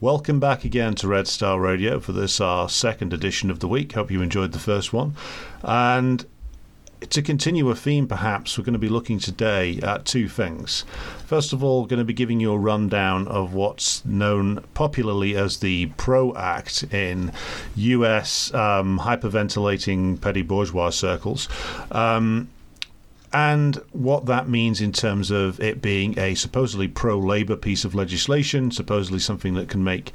Welcome back again to Red Star Radio for this, our second edition of the week. Hope you enjoyed the first one. And to continue a theme, perhaps, we're going to be looking today at two things. First of all, going to be giving you a rundown of what's known popularly as the PRO Act in US um, hyperventilating petty bourgeois circles. Um, and what that means in terms of it being a supposedly pro labor piece of legislation, supposedly something that can make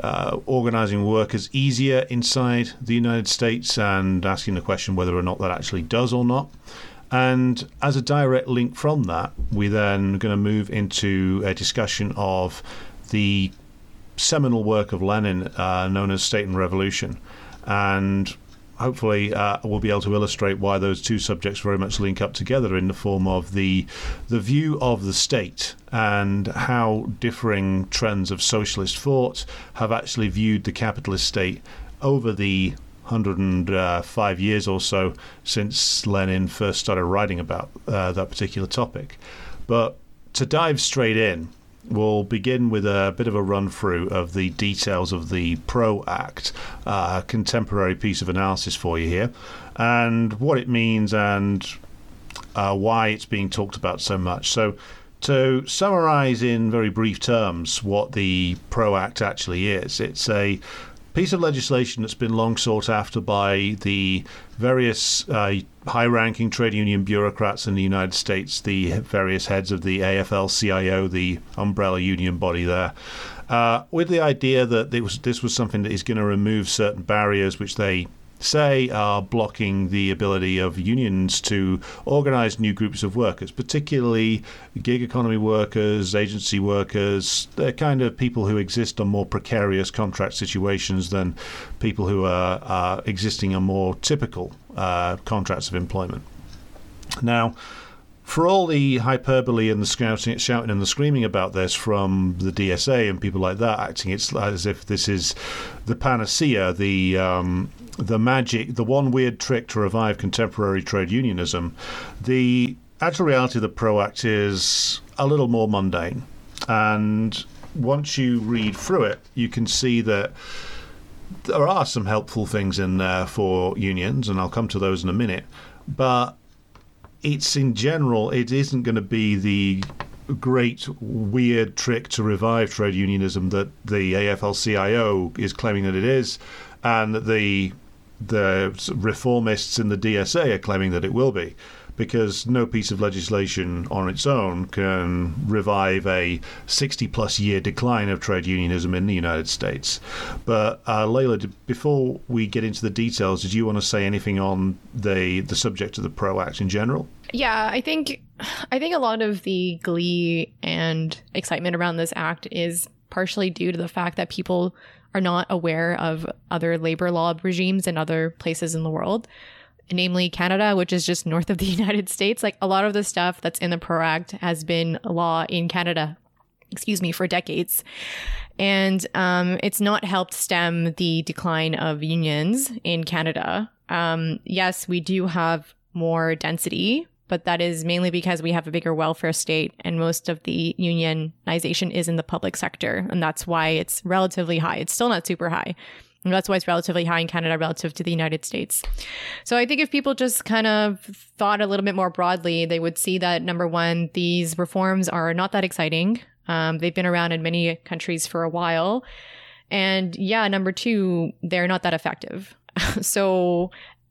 uh, organizing workers easier inside the United States, and asking the question whether or not that actually does or not. And as a direct link from that, we're then going to move into a discussion of the seminal work of Lenin uh, known as State and Revolution. And hopefully uh, we'll be able to illustrate why those two subjects very much link up together in the form of the the view of the state and how differing trends of socialist thought have actually viewed the capitalist state over the 105 years or so since Lenin first started writing about uh, that particular topic. But to dive straight in, We'll begin with a bit of a run through of the details of the PRO Act, a uh, contemporary piece of analysis for you here, and what it means and uh, why it's being talked about so much. So, to summarize in very brief terms what the PRO Act actually is, it's a piece of legislation that's been long sought after by the various uh, high ranking trade union bureaucrats in the United States, the various heads of the AFL CIO, the umbrella union body there. Uh, with the idea that was, this was something that is going to remove certain barriers which they say, are blocking the ability of unions to organize new groups of workers, particularly gig economy workers, agency workers. They're kind of people who exist on more precarious contract situations than people who are, are existing on more typical uh, contracts of employment. Now, for all the hyperbole and the shouting, shouting and the screaming about this from the DSA and people like that, acting it's as if this is the panacea, the um, the magic, the one weird trick to revive contemporary trade unionism. The actual reality of the PRO Act is a little more mundane, and once you read through it, you can see that there are some helpful things in there for unions, and I'll come to those in a minute. But it's in general, it isn't going to be the great weird trick to revive trade unionism that the AFL-CIO is claiming that it is, and that the the reformists in the DSA are claiming that it will be because no piece of legislation on its own can revive a 60 plus year decline of trade unionism in the United States. But uh, Layla, before we get into the details, did you want to say anything on the the subject of the PRO Act in general? Yeah, I think I think a lot of the glee and excitement around this act is partially due to the fact that people are not aware of other labor law regimes in other places in the world namely Canada, which is just north of the United States. Like a lot of the stuff that's in the PRO Act has been law in Canada, excuse me, for decades. And um, it's not helped stem the decline of unions in Canada. Um, yes, we do have more density, but that is mainly because we have a bigger welfare state and most of the unionization is in the public sector. And that's why it's relatively high. It's still not super high. And that's why it's relatively high in Canada relative to the United States. So I think if people just kind of thought a little bit more broadly, they would see that number one, these reforms are not that exciting. Um, they've been around in many countries for a while. And yeah, number two, they're not that effective. so,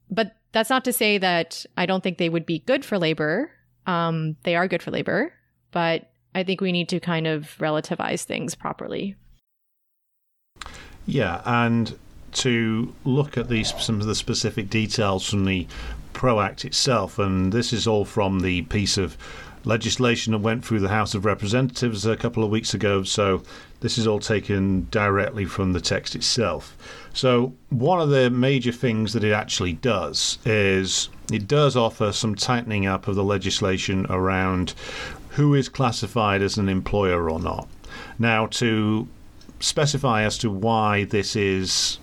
but that's not to say that I don't think they would be good for labor. Um, they are good for labor, but I think we need to kind of relativize things properly. Yeah, and to look at these some of the specific details from the PRO Act itself, and this is all from the piece of legislation that went through the House of Representatives a couple of weeks ago. So this is all taken directly from the text itself. So one of the major things that it actually does is it does offer some tightening up of the legislation around who is classified as an employer or not. Now, to specify as to why this is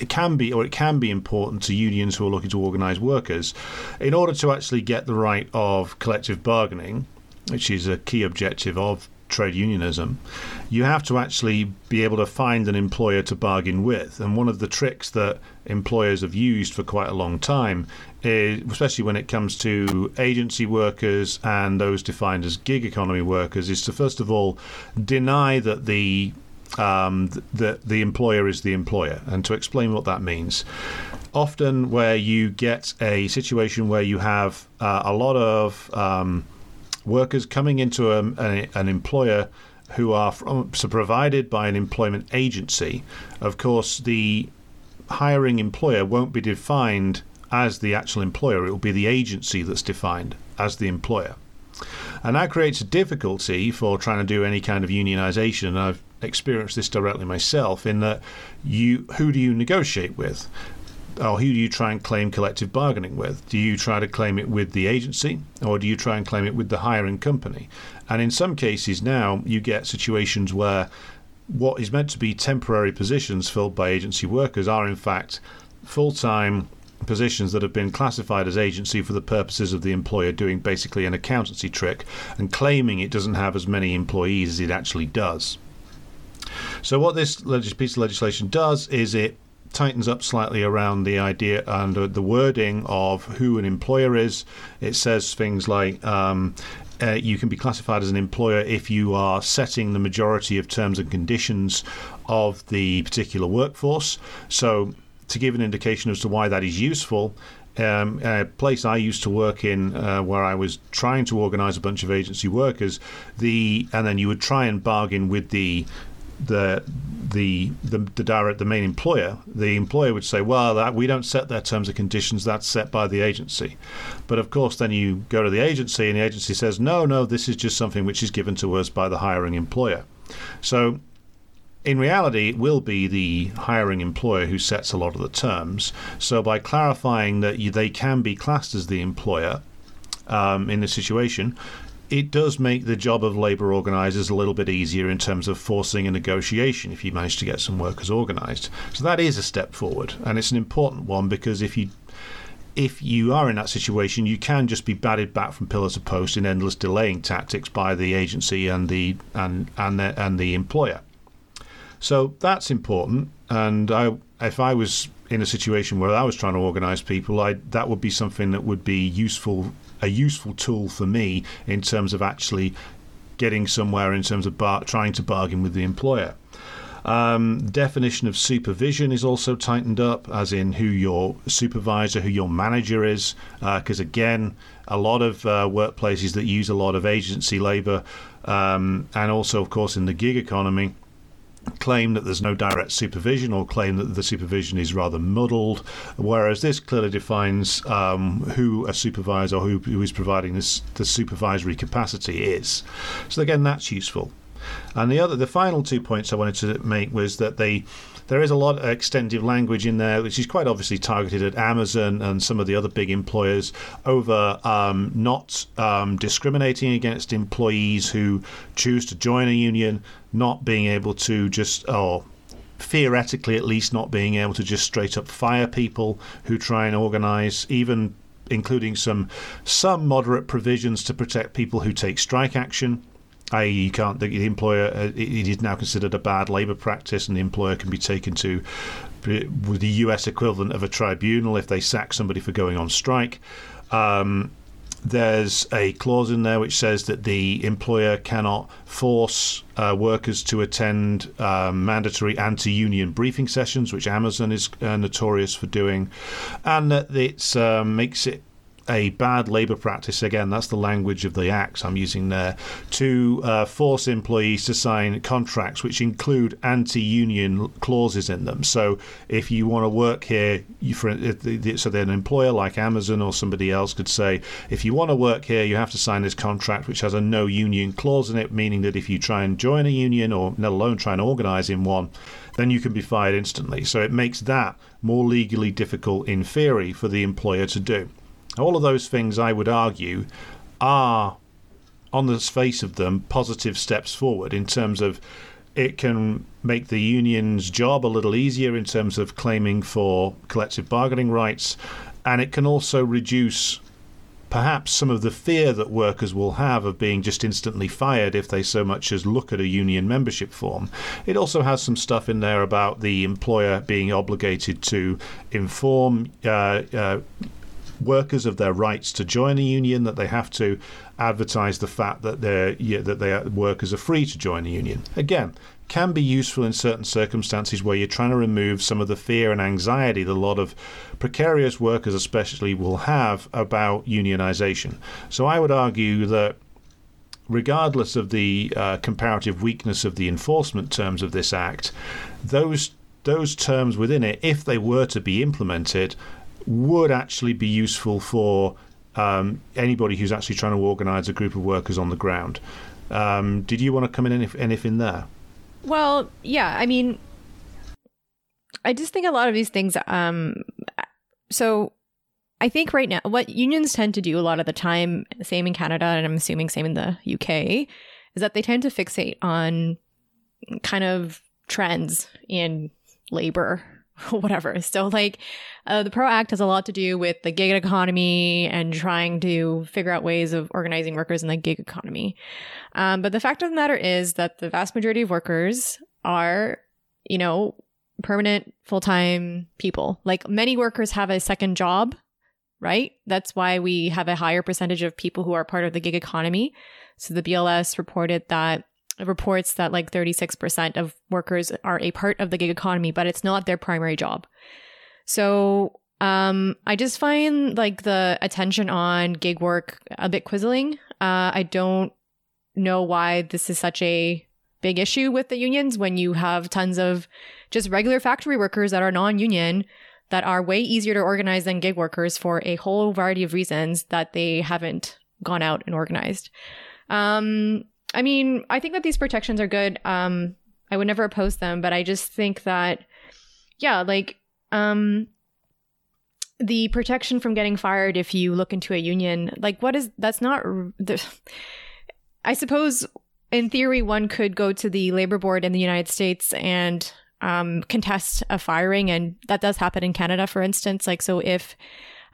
it can be or it can be important to unions who are looking to organise workers in order to actually get the right of collective bargaining, which is a key objective of trade unionism, you have to actually be able to find an employer to bargain with. And one of the tricks that employers have used for quite a long time, is, especially when it comes to agency workers and those defined as gig economy workers, is to first of all deny that the um, the the employer is the employer, and to explain what that means. Often, where you get a situation where you have uh, a lot of um, workers coming into a, a, an employer who are from, um, so provided by an employment agency, of course, the hiring employer won't be defined as the actual employer. It will be the agency that's defined as the employer. And that creates a difficulty for trying to do any kind of unionization. I've experienced this directly myself in that you who do you negotiate with? Or who do you try and claim collective bargaining with? Do you try to claim it with the agency or do you try and claim it with the hiring company? And in some cases now, you get situations where what is meant to be temporary positions filled by agency workers are in fact full time positions that have been classified as agency for the purposes of the employer doing basically an accountancy trick and claiming it doesn't have as many employees as it actually does. So, what this piece of legislation does is it tightens up slightly around the idea and the wording of who an employer is. It says things like um, uh, you can be classified as an employer if you are setting the majority of terms and conditions of the particular workforce. So, to give an indication as to why that is useful, um, a place I used to work in, uh, where I was trying to organise a bunch of agency workers, the and then you would try and bargain with the the the the, the direct the main employer, the employer would say, "Well, that, we don't set their terms and conditions. That's set by the agency." But of course, then you go to the agency, and the agency says, "No, no, this is just something which is given to us by the hiring employer." So. In reality, it will be the hiring employer who sets a lot of the terms. So, by clarifying that you, they can be classed as the employer um, in this situation, it does make the job of labour organisers a little bit easier in terms of forcing a negotiation if you manage to get some workers organised. So that is a step forward, and it's an important one because if you if you are in that situation, you can just be batted back from pillar to post in endless delaying tactics by the agency and the and and the, and the employer. So that's important. And I, if I was in a situation where I was trying to organise people, I, that would be something that would be useful a useful tool for me in terms of actually getting somewhere in terms of bar- trying to bargain with the employer. Um, definition of supervision is also tightened up, as in who your supervisor, who your manager is, because uh, again, a lot of uh, workplaces that use a lot of agency labour, um, and also, of course, in the gig economy, claim that there's no direct supervision or claim that the supervision is rather muddled, whereas this clearly defines um, who a supervisor or who, who is providing this the supervisory capacity is. So again, that's useful. And the other, the final two points I wanted to make was that they there is a lot of extensive language in there, which is quite obviously targeted at Amazon and some of the other big employers over um, not um, discriminating against employees who choose to join a union, not being able to just, or theoretically at least, not being able to just straight up fire people who try and organize, even including some some moderate provisions to protect people who take strike action i.e., you can't the, employer uh, it is now considered a bad labour practice, and the employer can be taken to the U.S. equivalent of a tribunal if they sack somebody for going on strike. Um, there's a clause in there which says that the employer cannot force uh, workers to attend uh, mandatory anti union briefing sessions, which Amazon is uh, notorious for doing, and that it um, makes it a bad labour practice, again, that's the language of the acts I'm using there, to uh, force employees to sign contracts which include anti union clauses in them. So if you want to work here, you, for, so then an employer like Amazon or somebody else could say, if you want to work here, you have to sign this contract which has a no union clause in it, meaning that if you try and join a union or let alone try and organise in one, then you can be fired instantly. So it makes that more legally difficult in theory for the employer to do. All of those things, I would argue, are, on the face of them, positive steps forward in terms of it can make the union's job a little easier in terms of claiming for collective bargaining rights, and it can also reduce perhaps some of the fear that workers will have of being just instantly fired if they so much as look at a union membership form. It also has some stuff in there about the employer being obligated to inform uh, uh, workers of their rights to join a union, that they have to advertise the fact that they're yeah, that their workers are free to join a union. Again, can be useful in certain circumstances where you're trying to remove some of the fear and anxiety that a lot of precarious workers, especially, will have about unionization. So I would argue that regardless of the uh, comparative weakness of the enforcement terms of this act, those those terms within it, if they were to be implemented, would actually be useful for um, anybody who's actually trying to organise a group of workers on the ground. Um, did you want to come in anything, anything there? Well, yeah. I mean, I just think a lot of these things. Um, so I think right now, what unions tend to do a lot of the time, same in Canada, and I'm assuming same in the UK, is that they tend to fixate on kind of trends in labor whatever. So, like, uh, the PRO Act has a lot to do with the gig economy and trying to figure out ways of organizing workers in the gig economy. Um, but the fact of the matter is that the vast majority of workers are, you know, permanent full time people. Like, many workers have a second job, right? That's why we have a higher percentage of people who are part of the gig economy. So, the BLS reported that reports that like 36% of workers are a part of the gig economy, but it's not their primary job. So um, I just find like the attention on gig work a bit quizzling. Uh, I don't know why this is such a big issue with the unions when you have tons of just regular factory workers that are non union that are way easier to organize than gig workers for a whole variety of reasons that they haven't gone out and organized. Um, I mean, I think that these protections are good. Um, I would never oppose them, but I just think that, yeah, like, um, the protection from getting fired if you look into a union, like, what is that's not. I suppose, in theory, one could go to the labor board in the United States and um, contest a firing, and that does happen in Canada, for instance. Like, so if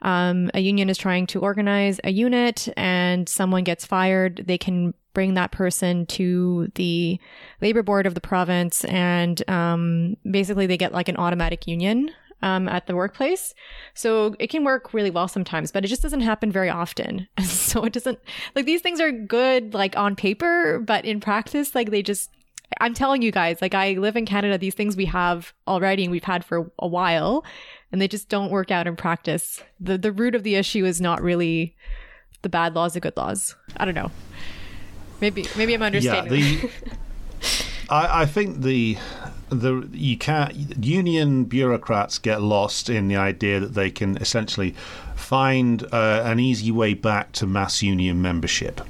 um, a union is trying to organize a unit and someone gets fired, they can bring that person to the labor board of the province and um, basically they get like an automatic union um, at the workplace. So it can work really well sometimes, but it just doesn't happen very often. so it doesn't like these things are good like on paper, but in practice, like they just I'm telling you guys, like I live in Canada, these things we have already and we've had for a while, and they just don't work out in practice. The the root of the issue is not really the bad laws, the good laws. I don't know. Maybe maybe I'm understanding. Yeah, the, I, I think the the you can't union bureaucrats get lost in the idea that they can essentially find uh, an easy way back to mass union membership,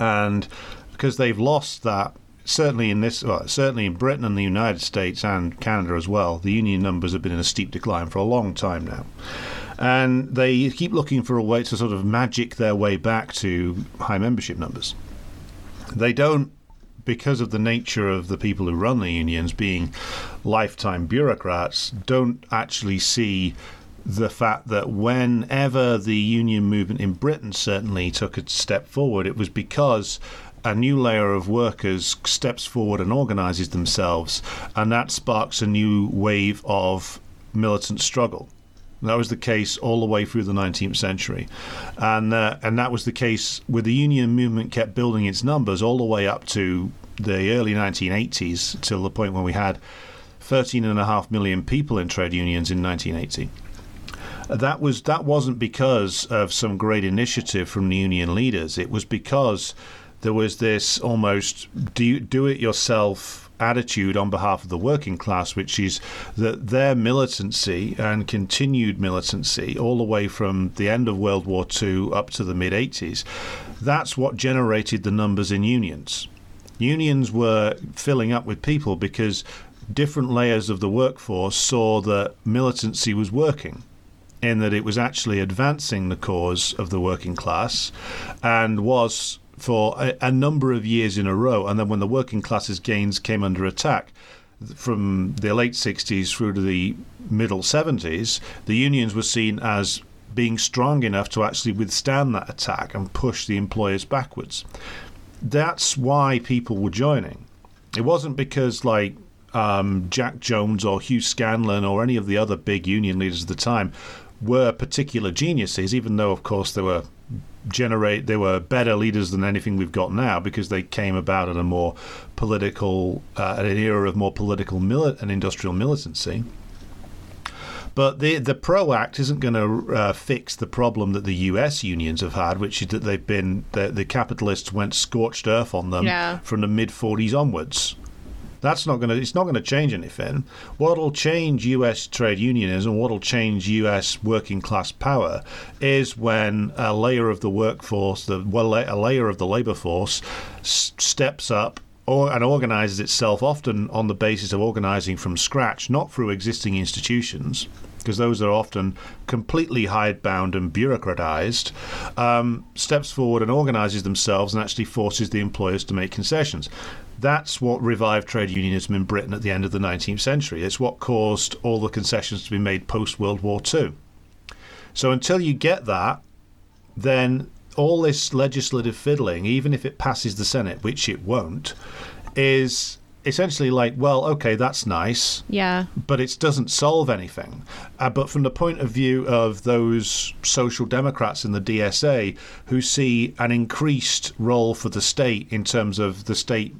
and because they've lost that. Certainly in this, well, certainly in Britain and the United States and Canada as well, the union numbers have been in a steep decline for a long time now and they keep looking for a way to sort of magic their way back to high membership numbers. They don't, because of the nature of the people who run the unions being lifetime bureaucrats, don't actually see the fact that whenever the union movement in Britain certainly took a step forward, it was because a new layer of workers steps forward and organizes themselves, and that sparks a new wave of militant struggle. That was the case all the way through the 19th century, and uh, and that was the case where the union movement kept building its numbers all the way up to the early 1980s till the point when we had 13.5 million people in trade unions in 1980 that was that wasn't because of some great initiative from the union leaders. It was because there was this almost do do it yourself attitude on behalf of the working class, which is that their militancy and continued militancy all the way from the end of World War II up to the mid 80s, that's what generated the numbers in unions. Unions were filling up with people because different layers of the workforce saw that militancy was working in that it was actually advancing the cause of the working class and was for a, a, number of years in a row. And then when the working classes gains came under attack from the late 60s through to the middle 70s, the unions were seen as being strong enough to actually withstand that attack and push the employers backwards. That's why people were joining. It wasn't because, like, um, Jack Jones or Hugh Scanlon or any of the other big union leaders of the time were particular geniuses, even though, of course, they were generate they were better leaders than anything we've got now because they came about at a more political uh, at an era of more political mili- and industrial militancy. But the the Pro Act isn't going to uh, fix the problem that the U.S. unions have had, which is that they've been the, the capitalists went scorched earth on them Yeah. from the mid 40s onwards. That's not going to. It's not going to change anything. What'll change U.S. trade unionism, what'll change U.S. working class power, is when a layer of the workforce, the well, a layer of the labor force, s- steps up or and organizes itself, often on the basis of organizing from scratch, not through existing institutions. Because those are often completely hidebound and bureaucratized, um, steps forward and organizes themselves and actually forces the employers to make concessions. That's what revived trade unionism in Britain at the end of the 19th century. It's what caused all the concessions to be made post World War II. So until you get that, then all this legislative fiddling, even if it passes the Senate, which it won't, is essentially like, well, okay, that's nice, Yeah. but it doesn't solve anything. Uh, but from the point of view of those social democrats in the DSA who see an increased role for the state in terms of the state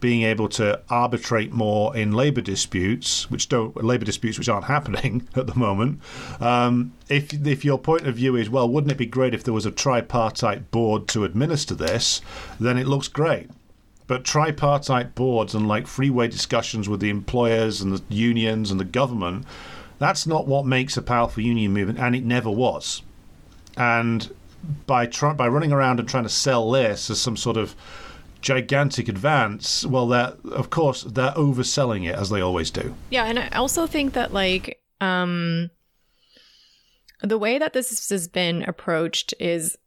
being able to arbitrate more in labor disputes, which don't labor disputes which aren't happening at the moment. Um, if if your point of view is well, wouldn't it be great if there was a tripartite board to administer this? Then it looks great. But tripartite boards and like freeway discussions with the employers and the unions and the government, that's not what makes a powerful union movement, and it never was. And by try, by running around and trying to sell this as some sort of gigantic advance, well, that of course they're overselling it as they always do. Yeah, and I also think that like um the way that this has been approached is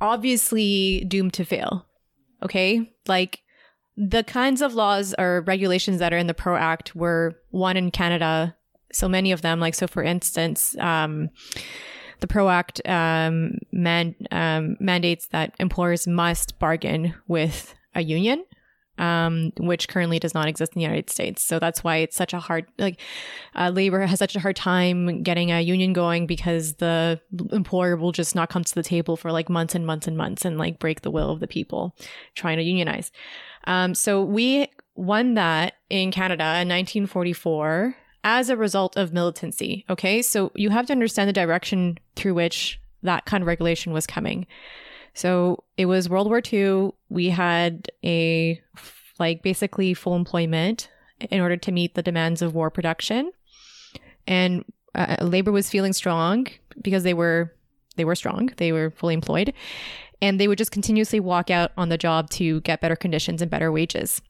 obviously doomed to fail. Okay? Like the kinds of laws or regulations that are in the Pro Act were one in Canada, so many of them like so for instance, um the PRO Act um, man, um, mandates that employers must bargain with a union, um, which currently does not exist in the United States. So that's why it's such a hard, like, uh, labor has such a hard time getting a union going because the employer will just not come to the table for like months and months and months and like break the will of the people trying to unionize. Um, so we won that in Canada in 1944 as a result of militancy. Okay. So you have to understand the direction through which that kind of regulation was coming. So it was World War II. We had a like basically full employment in order to meet the demands of war production. And uh, labor was feeling strong because they were they were strong. They were fully employed. And they would just continuously walk out on the job to get better conditions and better wages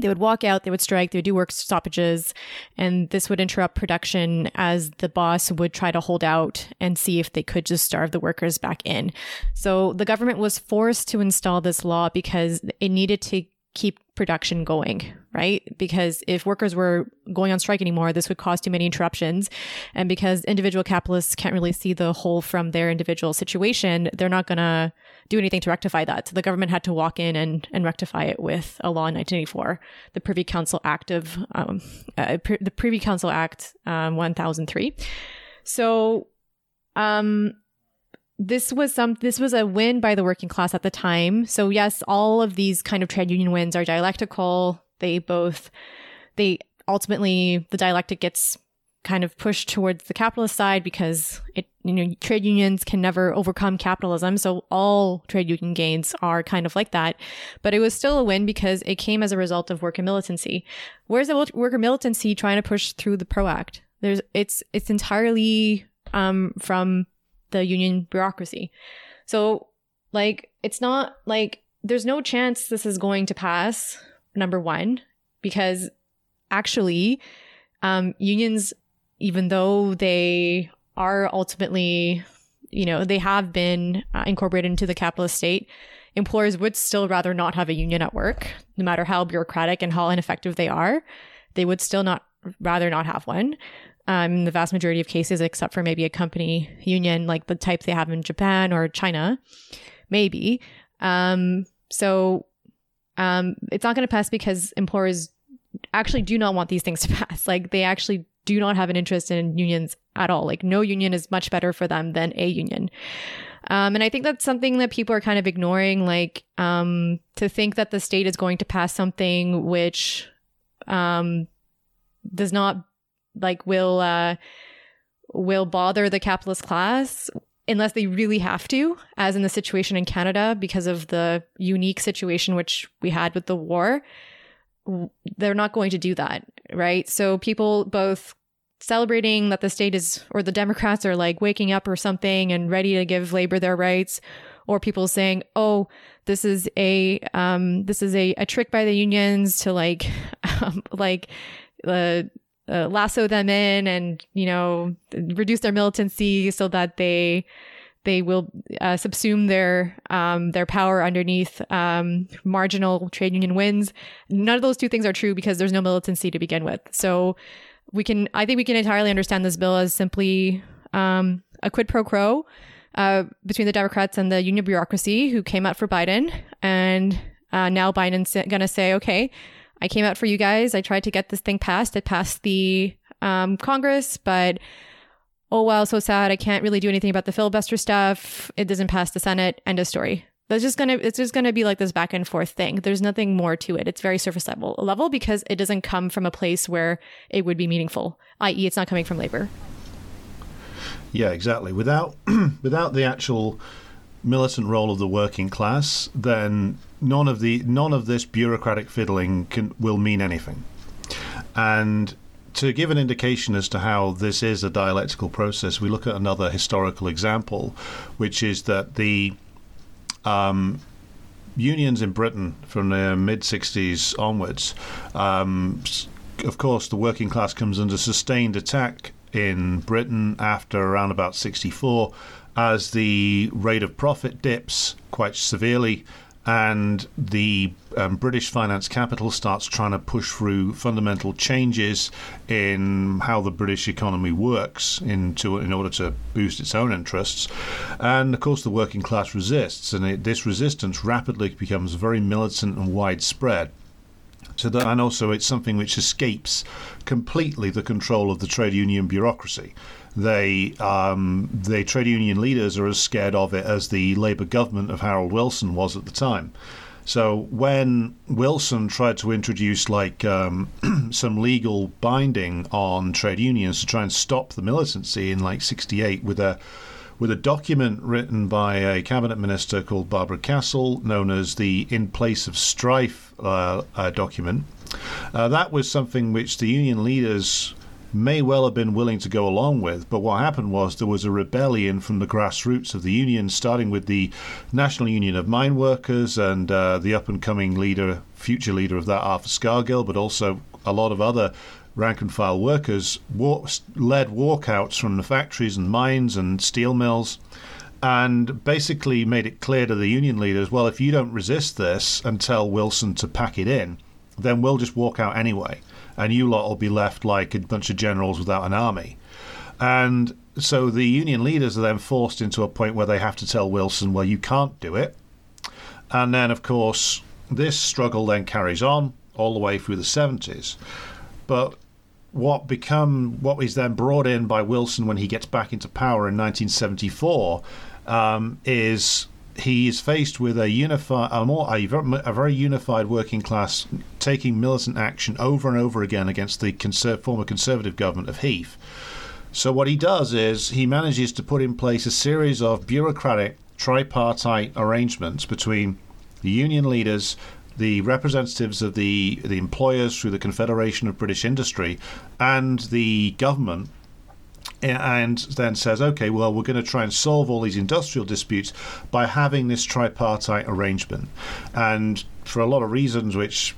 they would walk out, they would strike, they would do work stoppages, and this would interrupt production as the boss would try to hold out and see if they could just starve the workers back in. So the government was forced to install this law because it needed to keep production going, right? Because if workers were going on strike anymore, this would cause too many interruptions. And because individual capitalists can't really see the whole from their individual situation, they're not going to do anything to rectify that. So the government had to walk in and, and rectify it with a law in 1984, the Privy Council Act of, um, uh, Pri- the Privy Council Act um, 1003. So, um, this was some this was a win by the working class at the time so yes all of these kind of trade union wins are dialectical they both they ultimately the dialectic gets kind of pushed towards the capitalist side because it you know trade unions can never overcome capitalism so all trade union gains are kind of like that. But it was still a win because it came as a result of worker militancy. Where's the worker militancy trying to push through the pro act? There's it's it's entirely um from the union bureaucracy. So, like, it's not like there's no chance this is going to pass, number one, because actually, um, unions, even though they are ultimately, you know, they have been uh, incorporated into the capitalist state, employers would still rather not have a union at work, no matter how bureaucratic and how ineffective they are. They would still not rather not have one. um, in the vast majority of cases, except for maybe a company union like the type they have in Japan or China, maybe. Um, so um, it's not going to pass because employers actually do not want these things to pass. Like they actually do not have an interest in unions at all. Like no union is much better for them than a union. Um, and I think that's something that people are kind of ignoring, like um, to think that the state is going to pass something which um, does not like will uh, will bother the capitalist class unless they really have to, as in the situation in Canada because of the unique situation which we had with the war. They're not going to do that, right? So people both celebrating that the state is or the Democrats are like waking up or something and ready to give labor their rights, or people saying, "Oh, this is a um, this is a, a trick by the unions to like um, like uh, uh, lasso them in and you know reduce their militancy so that they they will uh, subsume their um, their power underneath um, marginal trade union wins. None of those two things are true because there's no militancy to begin with. So we can I think we can entirely understand this bill as simply um, a quid pro quo uh, between the Democrats and the union bureaucracy who came out for Biden, and uh, now Biden's going to say, okay, I came out for you guys. I tried to get this thing passed. It passed the um, Congress, but oh wow, so sad. I can't really do anything about the filibuster stuff. It doesn't pass the Senate. End of story. That's just gonna it's just gonna be like this back and forth thing. There's nothing more to it. It's very surface level level because it doesn't come from a place where it would be meaningful, i.e., it's not coming from labor. Yeah, exactly. Without without the actual militant role of the working class, then none of the none of this bureaucratic fiddling can will mean anything. And to give an indication as to how this is a dialectical process, we look at another historical example, which is that the um, unions in Britain from the mid 60s onwards, um, of course, the working class comes under sustained attack in Britain after around about 64 as the rate of profit dips quite severely and the um, British finance capital starts trying to push through fundamental changes in how the British economy works into in order to boost its own interests, and of course the working class resists, and it, this resistance rapidly becomes very militant and widespread. So that, and also it's something which escapes completely the control of the trade union bureaucracy they um, the trade union leaders are as scared of it as the Labour government of Harold Wilson was at the time. So when Wilson tried to introduce like um, some legal binding on trade unions to try and stop the militancy in like '68 with a with a document written by a cabinet minister called Barbara Castle, known as the "In Place of Strife" uh, uh, document. Uh, that was something which the union leaders may well have been willing to go along with. But what happened was there was a rebellion from the grassroots of the union, starting with the National Union of Mine Workers and uh, the up and coming leader, future leader of that, Arthur Scargill, but also a lot of other rank and file workers war- led walkouts from the factories and mines and steel mills and basically made it clear to the union leaders well, if you don't resist this and tell Wilson to pack it in, then we'll just walk out anyway and you lot will be left like a bunch of generals without an army. And so the union leaders are then forced into a point where they have to tell Wilson, well, you can't do it. And then, of course, this struggle then carries on all the way through the 70s. But what become what is then brought in by Wilson when he gets back into power in 1974 um, is he is faced with a unified, a more a, a very unified working class taking militant action over and over again against the conser- former conservative government of Heath. So what he does is he manages to put in place a series of bureaucratic tripartite arrangements between the union leaders, the representatives of the the employers through the Confederation of British Industry, and the government and then says, okay, well, we're going to try and solve all these industrial disputes by having this tripartite arrangement. And for a lot of reasons, which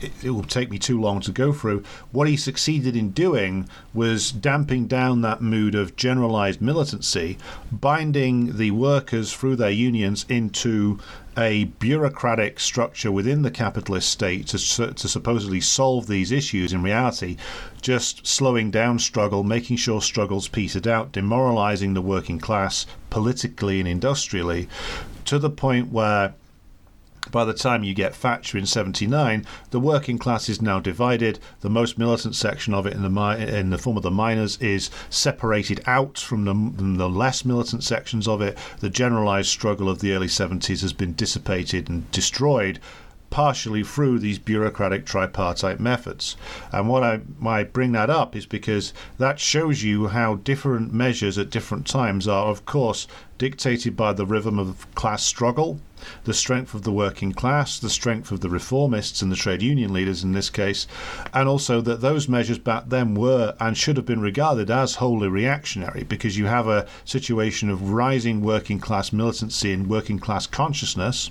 it, will take me too long to go through. What he succeeded in doing was damping down that mood of generalized militancy, binding the workers through their unions into a bureaucratic structure within the capitalist state to, to supposedly solve these issues. In reality, just slowing down struggle, making sure struggles petered out, demoralizing the working class politically and industrially, to the point where by the time you get Thatcher in 79, the working class is now divided. The most militant section of it, in the, in the form of the miners, is separated out from the, from the less militant sections of it. The generalized struggle of the early 70s has been dissipated and destroyed partially through these bureaucratic tripartite methods. And what I, why I bring that up is because that shows you how different measures at different times are, of course, dictated by the rhythm of class struggle the strength of the working class, the strength of the reformists and the trade union leaders in this case, and also that those measures back then were and should have been regarded as wholly reactionary because you have a situation of rising working class militancy and working class consciousness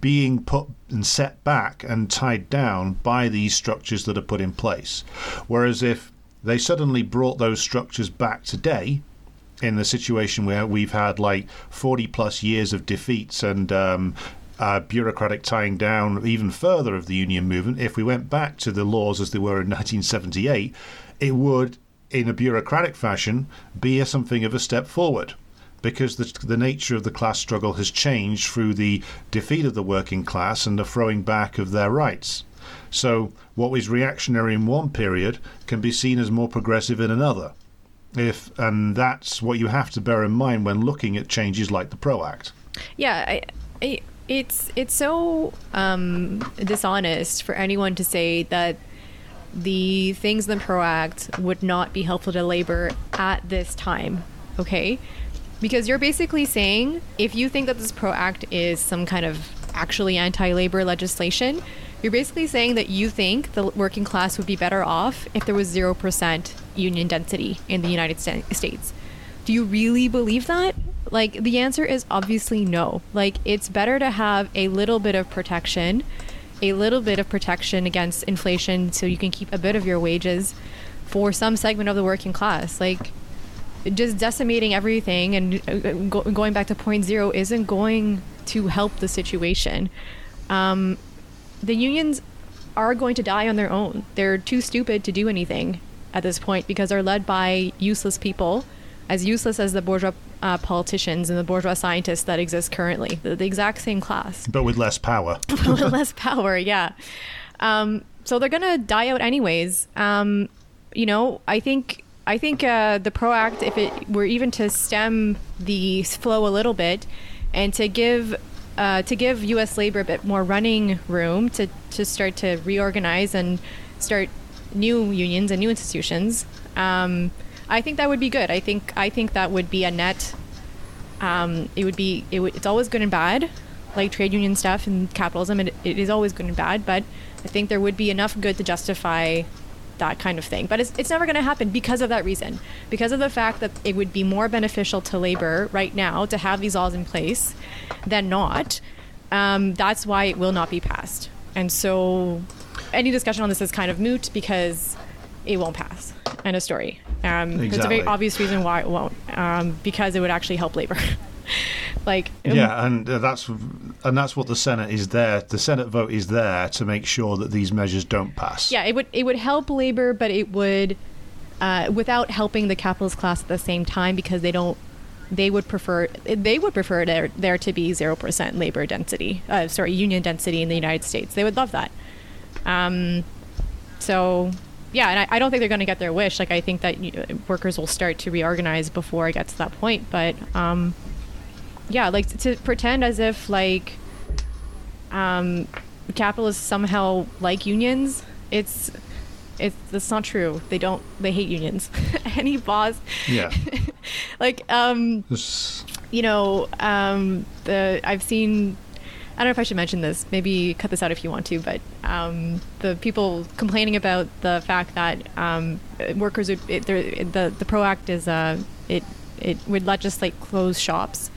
being put and set back and tied down by these structures that are put in place. Whereas if they suddenly brought those structures back today, in the situation where we've had like 40 plus years of defeats and um, uh, bureaucratic tying down even further of the union movement, if we went back to the laws as they were in 1978, it would, in a bureaucratic fashion, be a, something of a step forward. Because the, the nature of the class struggle has changed through the defeat of the working class and the throwing back of their rights. So, what was reactionary in one period can be seen as more progressive in another if and that's what you have to bear in mind when looking at changes like the Pro Act. Yeah, I, I, it's it's so um, dishonest for anyone to say that the things in the Pro Act would not be helpful to labor at this time. Okay, because you're basically saying if you think that this Pro Act is some kind of actually anti-labor legislation, you're basically saying that you think the working class would be better off if there was zero percent union density in the United States. Do you really believe that? Like, the answer is obviously no. Like, it's better to have a little bit of protection, a little bit of protection against inflation so you can keep a bit of your wages for some segment of the working class. Like, just decimating everything and uh, go- going back to point zero isn't going to help the situation. Um, the unions are going to die on their own. They're too stupid to do anything at this point because they're led by useless people, as useless as the bourgeois uh, politicians and the bourgeois scientists that exist currently. The, the exact same class. But with less power. with less power, yeah. Um, so they're going to die out anyways. Um, you know, I think I think uh, the PRO Act, if it were even to stem the flow a little bit, and to give uh, to give U.S. labor a bit more running room to to start to reorganize and start new unions and new institutions, um, I think that would be good. I think I think that would be a net. Um, it would be it it's always good and bad, like trade union stuff and capitalism. It, it is always good and bad, but I think there would be enough good to justify that kind of thing. But it's, it's never going to happen because of that reason. Because of the fact that it would be more beneficial to labor right now to have these laws in place than not. Um, that's why it will not be passed. And so any discussion on this is kind of moot because it won't pass. End of story. Um, exactly. There's a very obvious reason why it won't, um, because it would actually help labor. like yeah, and uh, that's and that's what the Senate is there. The Senate vote is there to make sure that these measures don't pass. Yeah, it would it would help labor, but it would uh, without helping the capitalist class at the same time because they don't they would prefer they would prefer there there to be zero percent labor density, uh, sorry, union density in the United States. They would love that. Um, so yeah, and I, I, don't think they're going to get their wish. Like I think that you know, workers will start to reorganize before it gets to that point. But um, yeah, like to, pretend as if like um, capitalists somehow like unions, it's it's that's not true. They don't. They hate unions. Any boss, yeah, like um, you know, um, the I've seen I don't know if I should mention this. Maybe cut this out if you want to. But um, the people complaining about the fact that um, workers would it, the the Pro Act is uh, it it would legislate closed shops,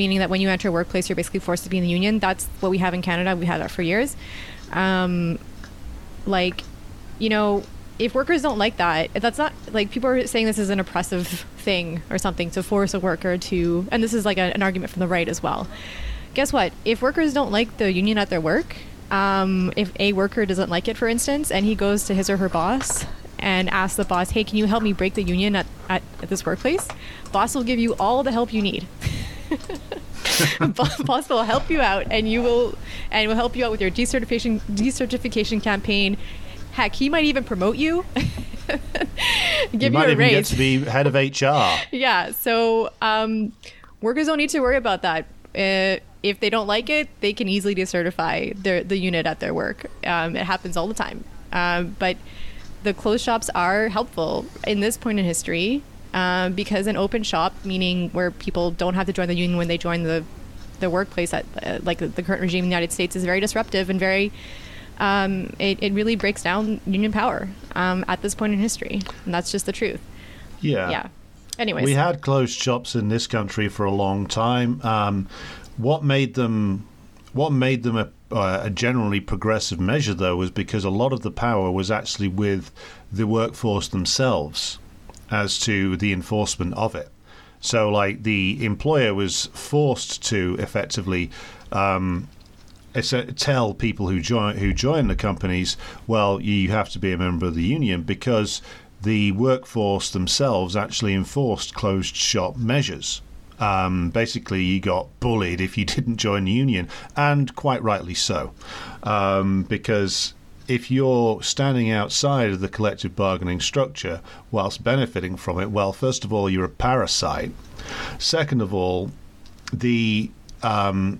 meaning that when you enter a workplace, you're basically forced to be in the union. That's what we have in Canada. We've had that for years. Um, like, you know, if workers don't like that, that's not like people are saying this is an oppressive thing or something to force a worker to, and this is like a, an argument from the right as well. Guess what? If workers don't like the union at their work, um, if a worker doesn't like it, for instance, and he goes to his or her boss and asks the boss, "Hey, can you help me break the union at, at, at this workplace?" Boss will give you all the help you need. boss will help you out, and you will, and will help you out with your decertification decertification campaign. Heck, he might even promote you. give you, you might a even raise. get to be head of HR. Yeah, so um, workers don't need to worry about that. Uh, if they don't like it, they can easily decertify their the unit at their work. Um, it happens all the time. Um, but the closed shops are helpful in this point in history um, because an open shop, meaning where people don't have to join the union when they join the the workplace at uh, like the, the current regime in the United States, is very disruptive and very. Um, it, it really breaks down union power um, at this point in history, and that's just the truth. Yeah. Yeah. Anyways, We had closed shops in this country for a long time. Um, what made them what made them a, uh, a generally progressive measure, though, was because a lot of the power was actually with the workforce themselves as to the enforcement of it. So, like the employer was forced to effectively um, tell people who join who join the companies, well, you have to be a member of the union because the workforce themselves actually enforced closed shop measures. Um, basically, you got bullied if you didn't join the union, and quite rightly so, um, because if you're standing outside of the collective bargaining structure whilst benefiting from it, well, first of all, you're a parasite. Second of all, the um,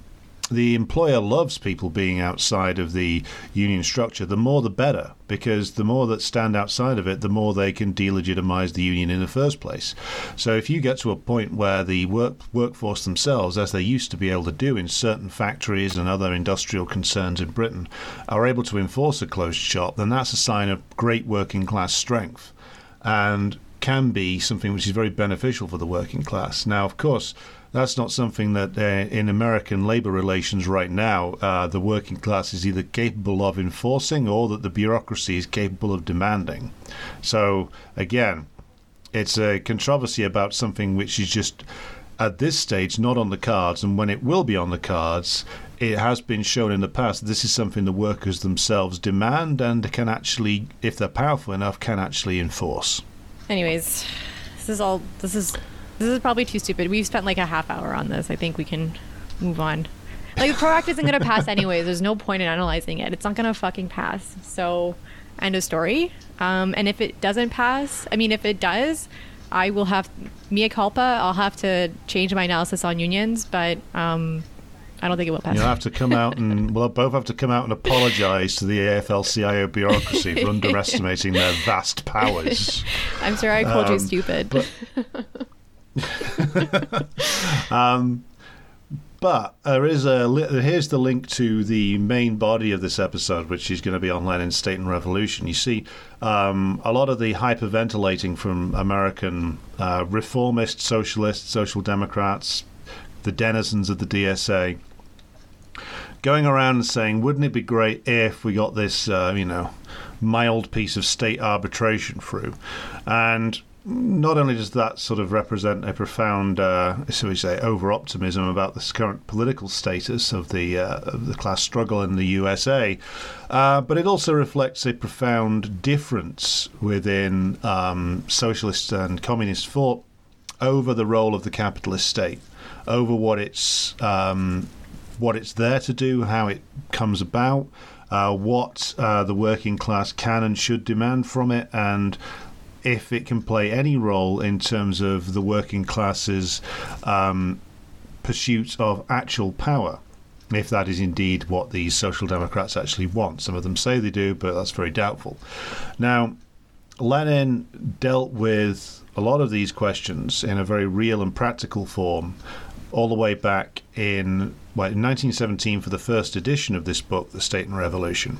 the employer loves people being outside of the union structure. The more, the better, because the more that stand outside of it, the more they can delegitimize the union in the first place. So, if you get to a point where the work workforce themselves, as they used to be able to do in certain factories and other industrial concerns in Britain, are able to enforce a closed shop, then that's a sign of great working class strength, and can be something which is very beneficial for the working class. Now, of course that's not something that uh, in American labor relations right now uh, the working class is either capable of enforcing or that the bureaucracy is capable of demanding. So again, it's a controversy about something which is just at this stage not on the cards, and when it will be on the cards. It has been shown in the past this is something the workers themselves demand and can actually, if they're powerful enough, can actually enforce. Anyways, this is all. This is this is probably too stupid. We've spent like a half hour on this. I think we can move on. Like the Pro Act isn't gonna pass anyways. There's no point in analyzing it. It's not gonna fucking pass. So, end of story. Um, and if it doesn't pass, I mean, if it does, I will have mea culpa. I'll have to change my analysis on unions, but um, I don't think it will pass. You'll have to come out and we'll both have to come out and apologise to the AFL-CIO bureaucracy for underestimating their vast powers. I'm sorry I called you Um, stupid. but- um, but there is a li- here's the link to the main body of this episode, which is going to be on Lenin's State and Revolution. You see, um, a lot of the hyperventilating from American uh, reformist, socialists, social democrats, the denizens of the DSA, going around and saying, "Wouldn't it be great if we got this, uh, you know, mild piece of state arbitration through?" And not only does that sort of represent a profound, uh, so we say, over optimism about the current political status of the uh, of the class struggle in the USA, uh, but it also reflects a profound difference within um, socialist and communist thought over the role of the capitalist state, over what it's um, what it's there to do, how it comes about, uh, what uh, the working class can and should demand from it, and if it can play any role in terms of the working classes' um, pursuit of actual power. If that is indeed what the social democrats actually want. Some of them say they do, but that's very doubtful. Now, Lenin dealt with a lot of these questions in a very real and practical form all the way back in, well, in 1917 for the first edition of this book, The State and Revolution,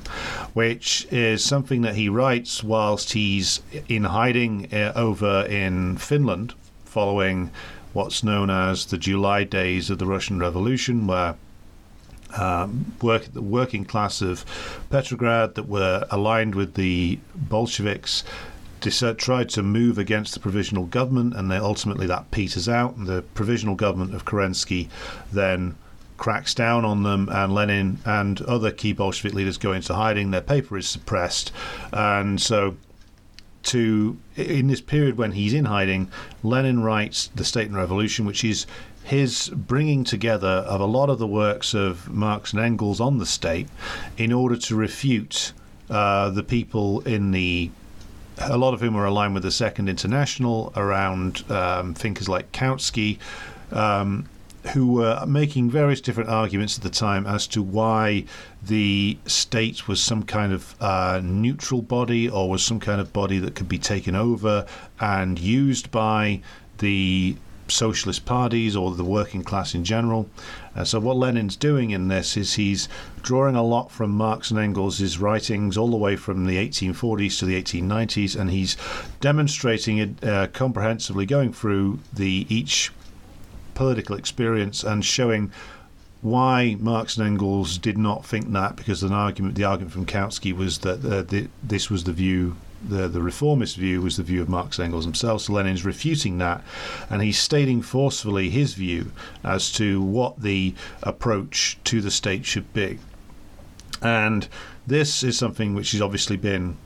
which is something that he writes whilst he's in hiding uh, over in Finland following what's known as the July days of the Russian Revolution, where um, work, the working class of Petrograd that were aligned with the Bolsheviks tried to move against the provisional government, and then ultimately that peters out. And the provisional government of Kerensky then cracks down on them, and Lenin and other key Bolshevik leaders go into hiding. Their paper is suppressed, and so to in this period when he's in hiding, Lenin writes the State and Revolution, which is his bringing together of a lot of the works of Marx and Engels on the state in order to refute uh, the people in the a lot of whom are aligned with the Second International around um, thinkers like Kautsky, um, who were making various different arguments at the time as to why the state was some kind of uh, neutral body or was some kind of body that could be taken over and used by the socialist parties or the working class in general. Uh, so what Lenin's doing in this is he's drawing a lot from Marx and Engels' writings all the way from the 1840s to the 1890s, and he's demonstrating it uh, comprehensively, going through the each political experience and showing why Marx and Engels did not think that, because an argument, the argument from Kautsky was that uh, the, this was the view the, the reformist view was the view of Marx Engels themselves. So Lenin's refuting that, and he's stating forcefully his view as to what the approach to the state should be. And this is something which has obviously been,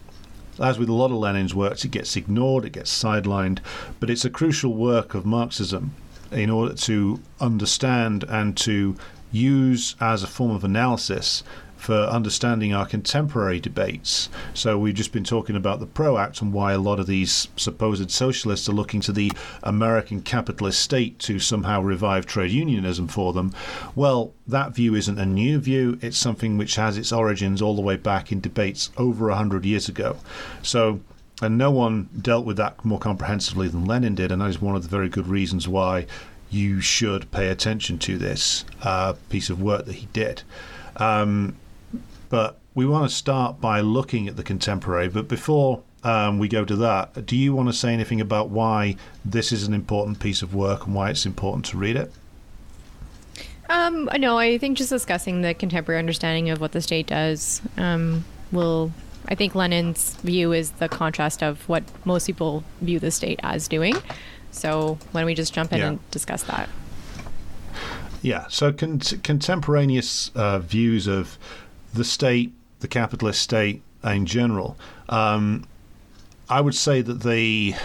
as with a lot of Lenin's works, it gets ignored, it gets sidelined, but it's a crucial work of Marxism in order to understand and to use as a form of analysis for understanding our contemporary debates. So we've just been talking about the PRO Act and why a lot of these supposed socialists are looking to the American capitalist state to somehow revive trade unionism for them. Well, that view isn't a new view. It's something which has its origins all the way back in debates over a hundred years ago. So and no one dealt with that more comprehensively than Lenin did, and that is one of the very good reasons why you should pay attention to this uh, piece of work that he did. Um, but we want to start by looking at the contemporary. But before um, we go to that, do you want to say anything about why this is an important piece of work and why it's important to read it? Um, no, I think just discussing the contemporary understanding of what the state does um, will. I think Lenin's view is the contrast of what most people view the state as doing. So why don't we just jump in yeah. and discuss that? Yeah. So con- contemporaneous uh, views of the state, the capitalist state in general, um, I would say that the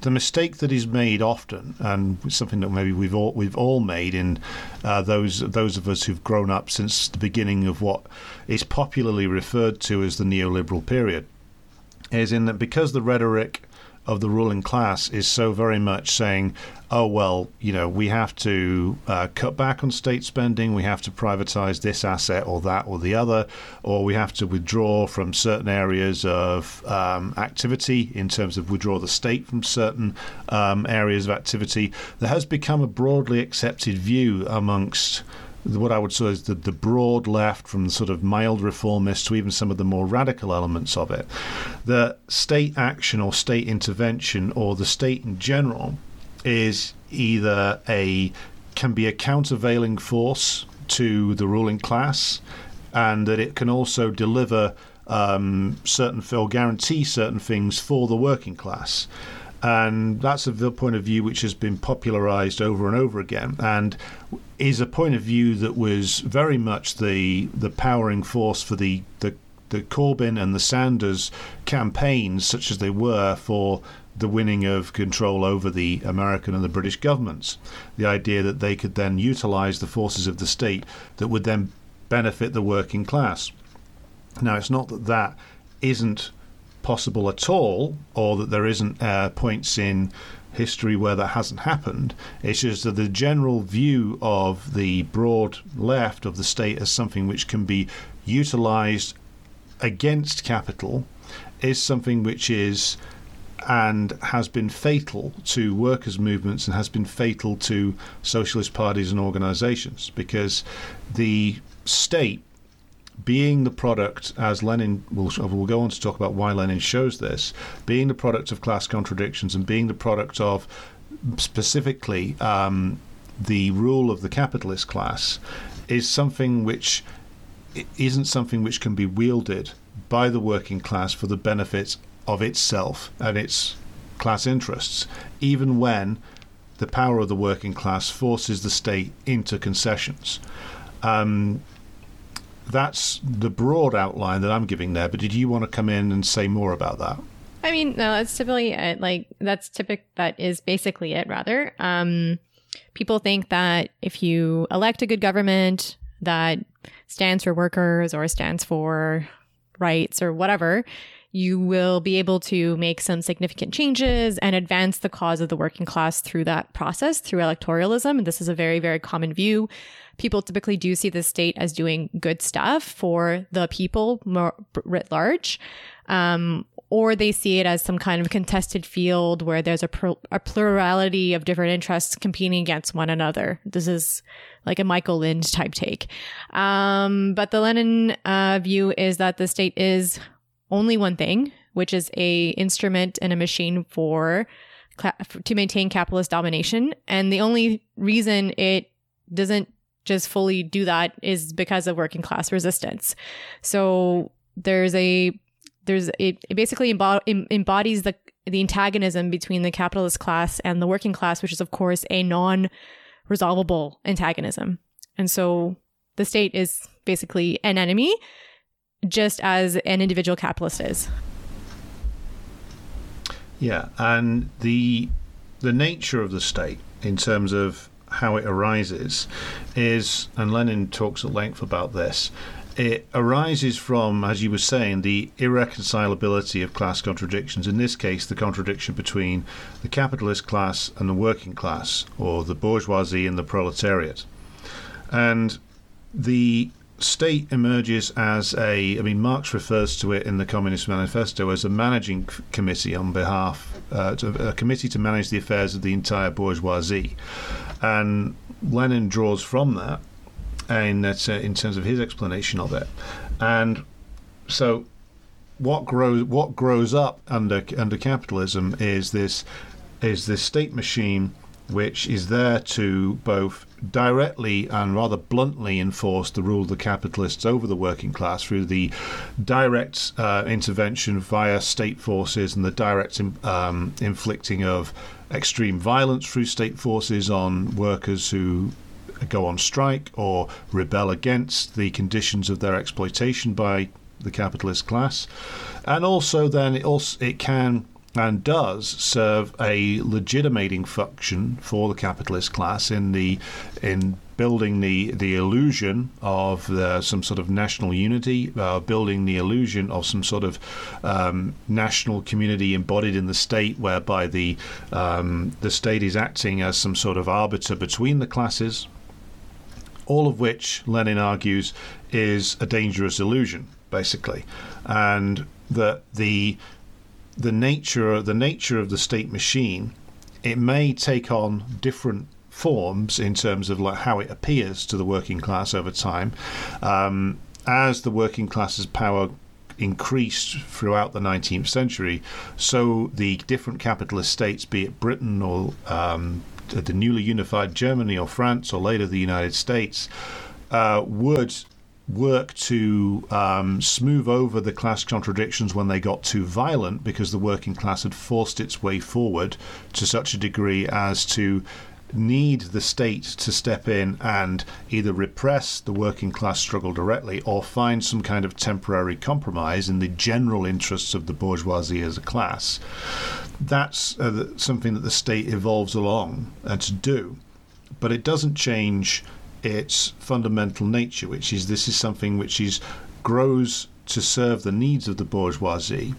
the mistake that is made often, and something that maybe we've all we've all made in uh, those those of us who've grown up since the beginning of what is popularly referred to as the neoliberal period, is in that because the rhetoric of the ruling class is so very much saying, oh, well, you know, we have to uh, cut back on state spending, we have to privatize this asset or that or the other, or we have to withdraw from certain areas of um, activity in terms of withdraw the state from certain um, areas of activity. There has become a broadly accepted view amongst what I would say is the, the broad left, from the sort of mild reformists to even some of the more radical elements of it, that state action or state intervention or the state in general is either a can be a countervailing force to the ruling class, and that it can also deliver um, certain or guarantee certain things for the working class. And that's a point of view which has been popularized over and over again. And is a point of view that was very much the the powering force for the the, the Corbyn and the Sanders campaigns, such as they were for the winning of control over the American and the British governments. The idea that they could then utilize the forces of the state that would then benefit the working class. Now, it's not that that isn't possible at all, or that there isn't uh, points in history where that hasn't happened. It's just that the general view of the broad left of the state as something which can be utilized against capital is something which is and has been fatal to workers' movements and has been fatal to socialist parties and organizations because the state being the product, as Lenin will, will go on to talk about why Lenin shows this, being the product of class contradictions and being the product of specifically um, the rule of the capitalist class, is something which isn't something which can be wielded by the working class for the benefit of itself and its class interests, even when the power of the working class forces the state into concessions. Um, that's the broad outline that I'm giving there. But did you want to come in and say more about that? I mean, no, that's typically it. Like that's typical. That is basically it. Rather, um, people think that if you elect a good government that stands for workers or stands for rights or whatever, you will be able to make some significant changes and advance the cause of the working class through that process, through electoralism. And this is a very, very common view. People typically do see the state as doing good stuff for the people more, writ large. Um, or they see it as some kind of contested field where there's a, a plurality of different interests competing against one another. This is like a Michael Lind type take. Um, but the Lenin uh, view is that the state is only one thing, which is a instrument and a machine for to maintain capitalist domination. And the only reason it doesn't just fully do that is because of working class resistance. So there's a there's it, it basically embodies the the antagonism between the capitalist class and the working class, which is of course a non resolvable antagonism. And so the state is basically an enemy just as an individual capitalist is. Yeah, and the the nature of the state in terms of how it arises is, and Lenin talks at length about this. It arises from, as you were saying, the irreconcilability of class contradictions. In this case, the contradiction between the capitalist class and the working class, or the bourgeoisie and the proletariat. And the state emerges as a, I mean, Marx refers to it in the Communist Manifesto as a managing committee on behalf, uh, to, a committee to manage the affairs of the entire bourgeoisie. And Lenin draws from that in, uh, in terms of his explanation of it. And so what grows what grows up under under capitalism is this is this state machine which is there to both directly and rather bluntly enforce the rule of the capitalists over the working class through the direct uh, intervention via state forces and the direct um, inflicting of extreme violence through state forces on workers who go on strike or rebel against the conditions of their exploitation by the capitalist class. And also, then it also it can and does serve a legitimating function for the capitalist class in the in building the the illusion of the, some sort of national unity, uh, building the illusion of some sort of um, national community embodied in the state, whereby the um, the state is acting as some sort of arbiter between the classes. All of which Lenin argues is a dangerous illusion, basically, and that the the nature the nature of the state machine, it may take on different forms in terms of like how it appears to the working class over time. Um, as the working class's power increased throughout the 19th century, so the different capitalist states, be it Britain or um, the newly unified Germany or France or later the United States, uh, would work to um, smooth over the class contradictions when they got too violent because the working class had forced its way forward to such a degree as to need the state to step in and either repress the working class struggle directly or find some kind of temporary compromise in the general interests of the bourgeoisie as a class. That's uh, something that the state evolves along and to do, but it doesn't change its fundamental nature, which is this is something which is grows to serve the needs of the bourgeoisie.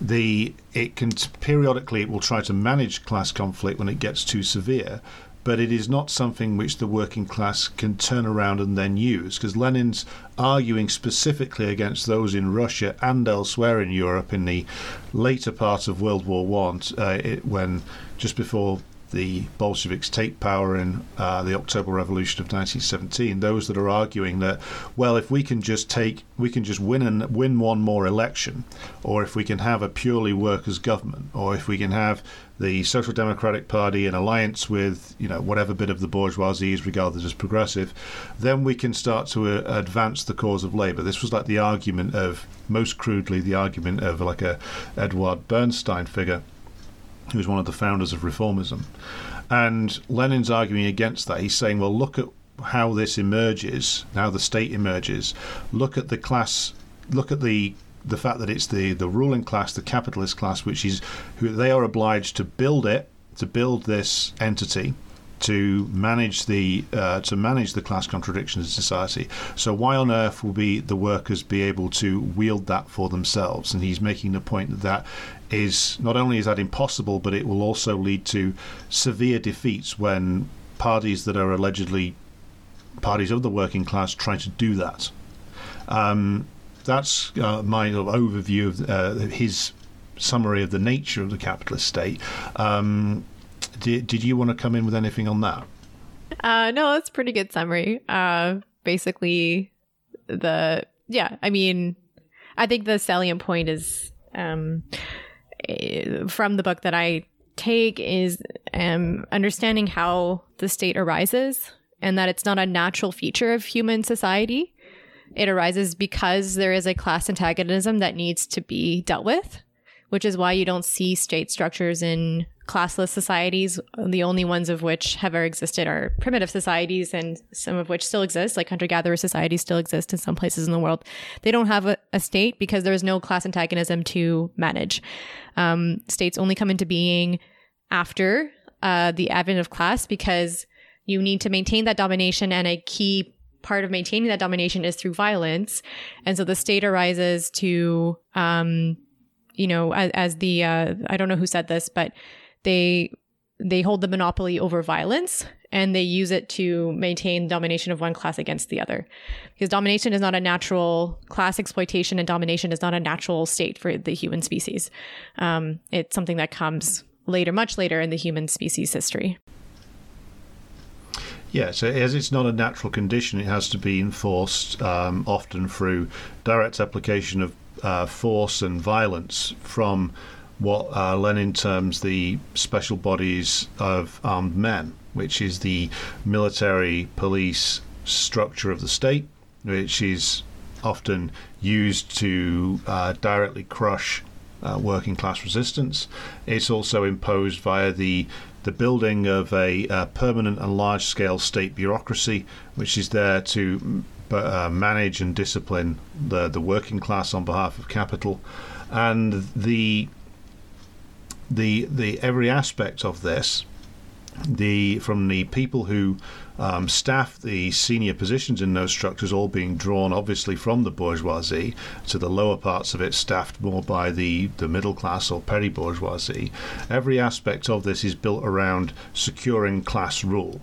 The it can periodically it will try to manage class conflict when it gets too severe, but it is not something which the working class can turn around and then use. Because Lenin's arguing specifically against those in Russia and elsewhere in Europe in the later part of World War One, uh, when just before the Bolsheviks take power in uh, the October Revolution of 1917, those that are arguing that, well, if we can just take, we can just win and win one more election, or if we can have a purely workers' government, or if we can have the Social Democratic Party in alliance with, you know, whatever bit of the bourgeoisie is regarded as progressive, then we can start to uh, advance the cause of labour. This was like the argument of, most crudely, the argument of like a Edward Bernstein figure who was one of the founders of reformism. And Lenin's arguing against that. He's saying, well, look at how this emerges, how the state emerges. Look at the class, look at the the fact that it's the, the ruling class, the capitalist class, which is who they are obliged to build it, to build this entity, to manage the uh, to manage the class contradictions in society. So why on earth will be the workers be able to wield that for themselves? And he's making the point that that is not only is that impossible, but it will also lead to severe defeats when parties that are allegedly parties of the working class try to do that. Um, that's uh, my overview of uh, his summary of the nature of the capitalist state. Um, did, did you want to come in with anything on that? Uh, no, it's pretty good summary. Uh, basically, the yeah, I mean, I think the salient point is um, from the book that I take is um, understanding how the state arises and that it's not a natural feature of human society. It arises because there is a class antagonism that needs to be dealt with, which is why you don't see state structures in classless societies, the only ones of which have ever existed are primitive societies, and some of which still exist, like hunter gatherer societies still exist in some places in the world. They don't have a, a state because there is no class antagonism to manage. Um, states only come into being after uh, the advent of class because you need to maintain that domination, and a key part of maintaining that domination is through violence. And so the state arises to, um, you know, as, as the, uh, I don't know who said this, but they they hold the monopoly over violence and they use it to maintain domination of one class against the other. Because domination is not a natural class exploitation and domination is not a natural state for the human species. Um, it's something that comes later much later in the human species history. Yeah, so as it's not a natural condition, it has to be enforced um, often through direct application of uh, force and violence from what uh, Lenin terms the special bodies of armed men, which is the military police structure of the state, which is often used to uh, directly crush uh, working class resistance. It's also imposed via the the building of a, a permanent and large scale state bureaucracy, which is there to uh, manage and discipline the, the working class on behalf of capital. And the the the every aspect of this the from the people who um, staff the senior positions in those structures all being drawn obviously from the bourgeoisie to the lower parts of it staffed more by the, the middle class or petty bourgeoisie every aspect of this is built around securing class rule.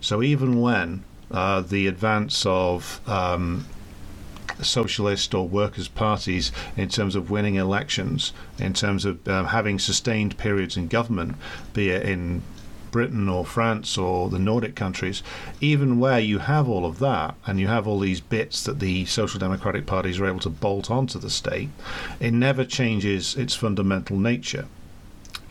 So even when uh, the advance of um, socialist or workers' parties in terms of winning elections, in terms of um, having sustained periods in government, be it in Britain or France or the Nordic countries, even where you have all of that and you have all these bits that the social democratic parties are able to bolt onto the state, it never changes its fundamental nature.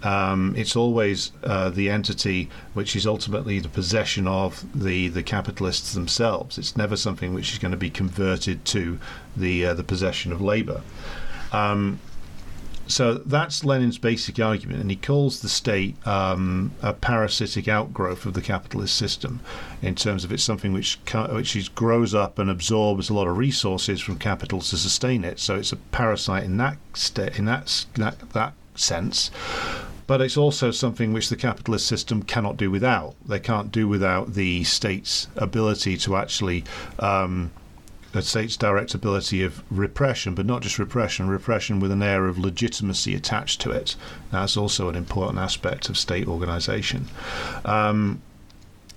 Um, it's always uh, the entity which is ultimately the possession of the, the capitalists themselves. It's never something which is going to be converted to the uh, the possession of labour. Um, so that's Lenin's basic argument, and he calls the state um, a parasitic outgrowth of the capitalist system, in terms of it's something which which grows up and absorbs a lot of resources from capital to sustain it. So it's a parasite in that in that that, that sense but it's also something which the capitalist system cannot do without. They can't do without the state's ability to actually. Um, a state's direct ability of repression, but not just repression, repression with an air of legitimacy attached to it. That's also an important aspect of state organization. Um,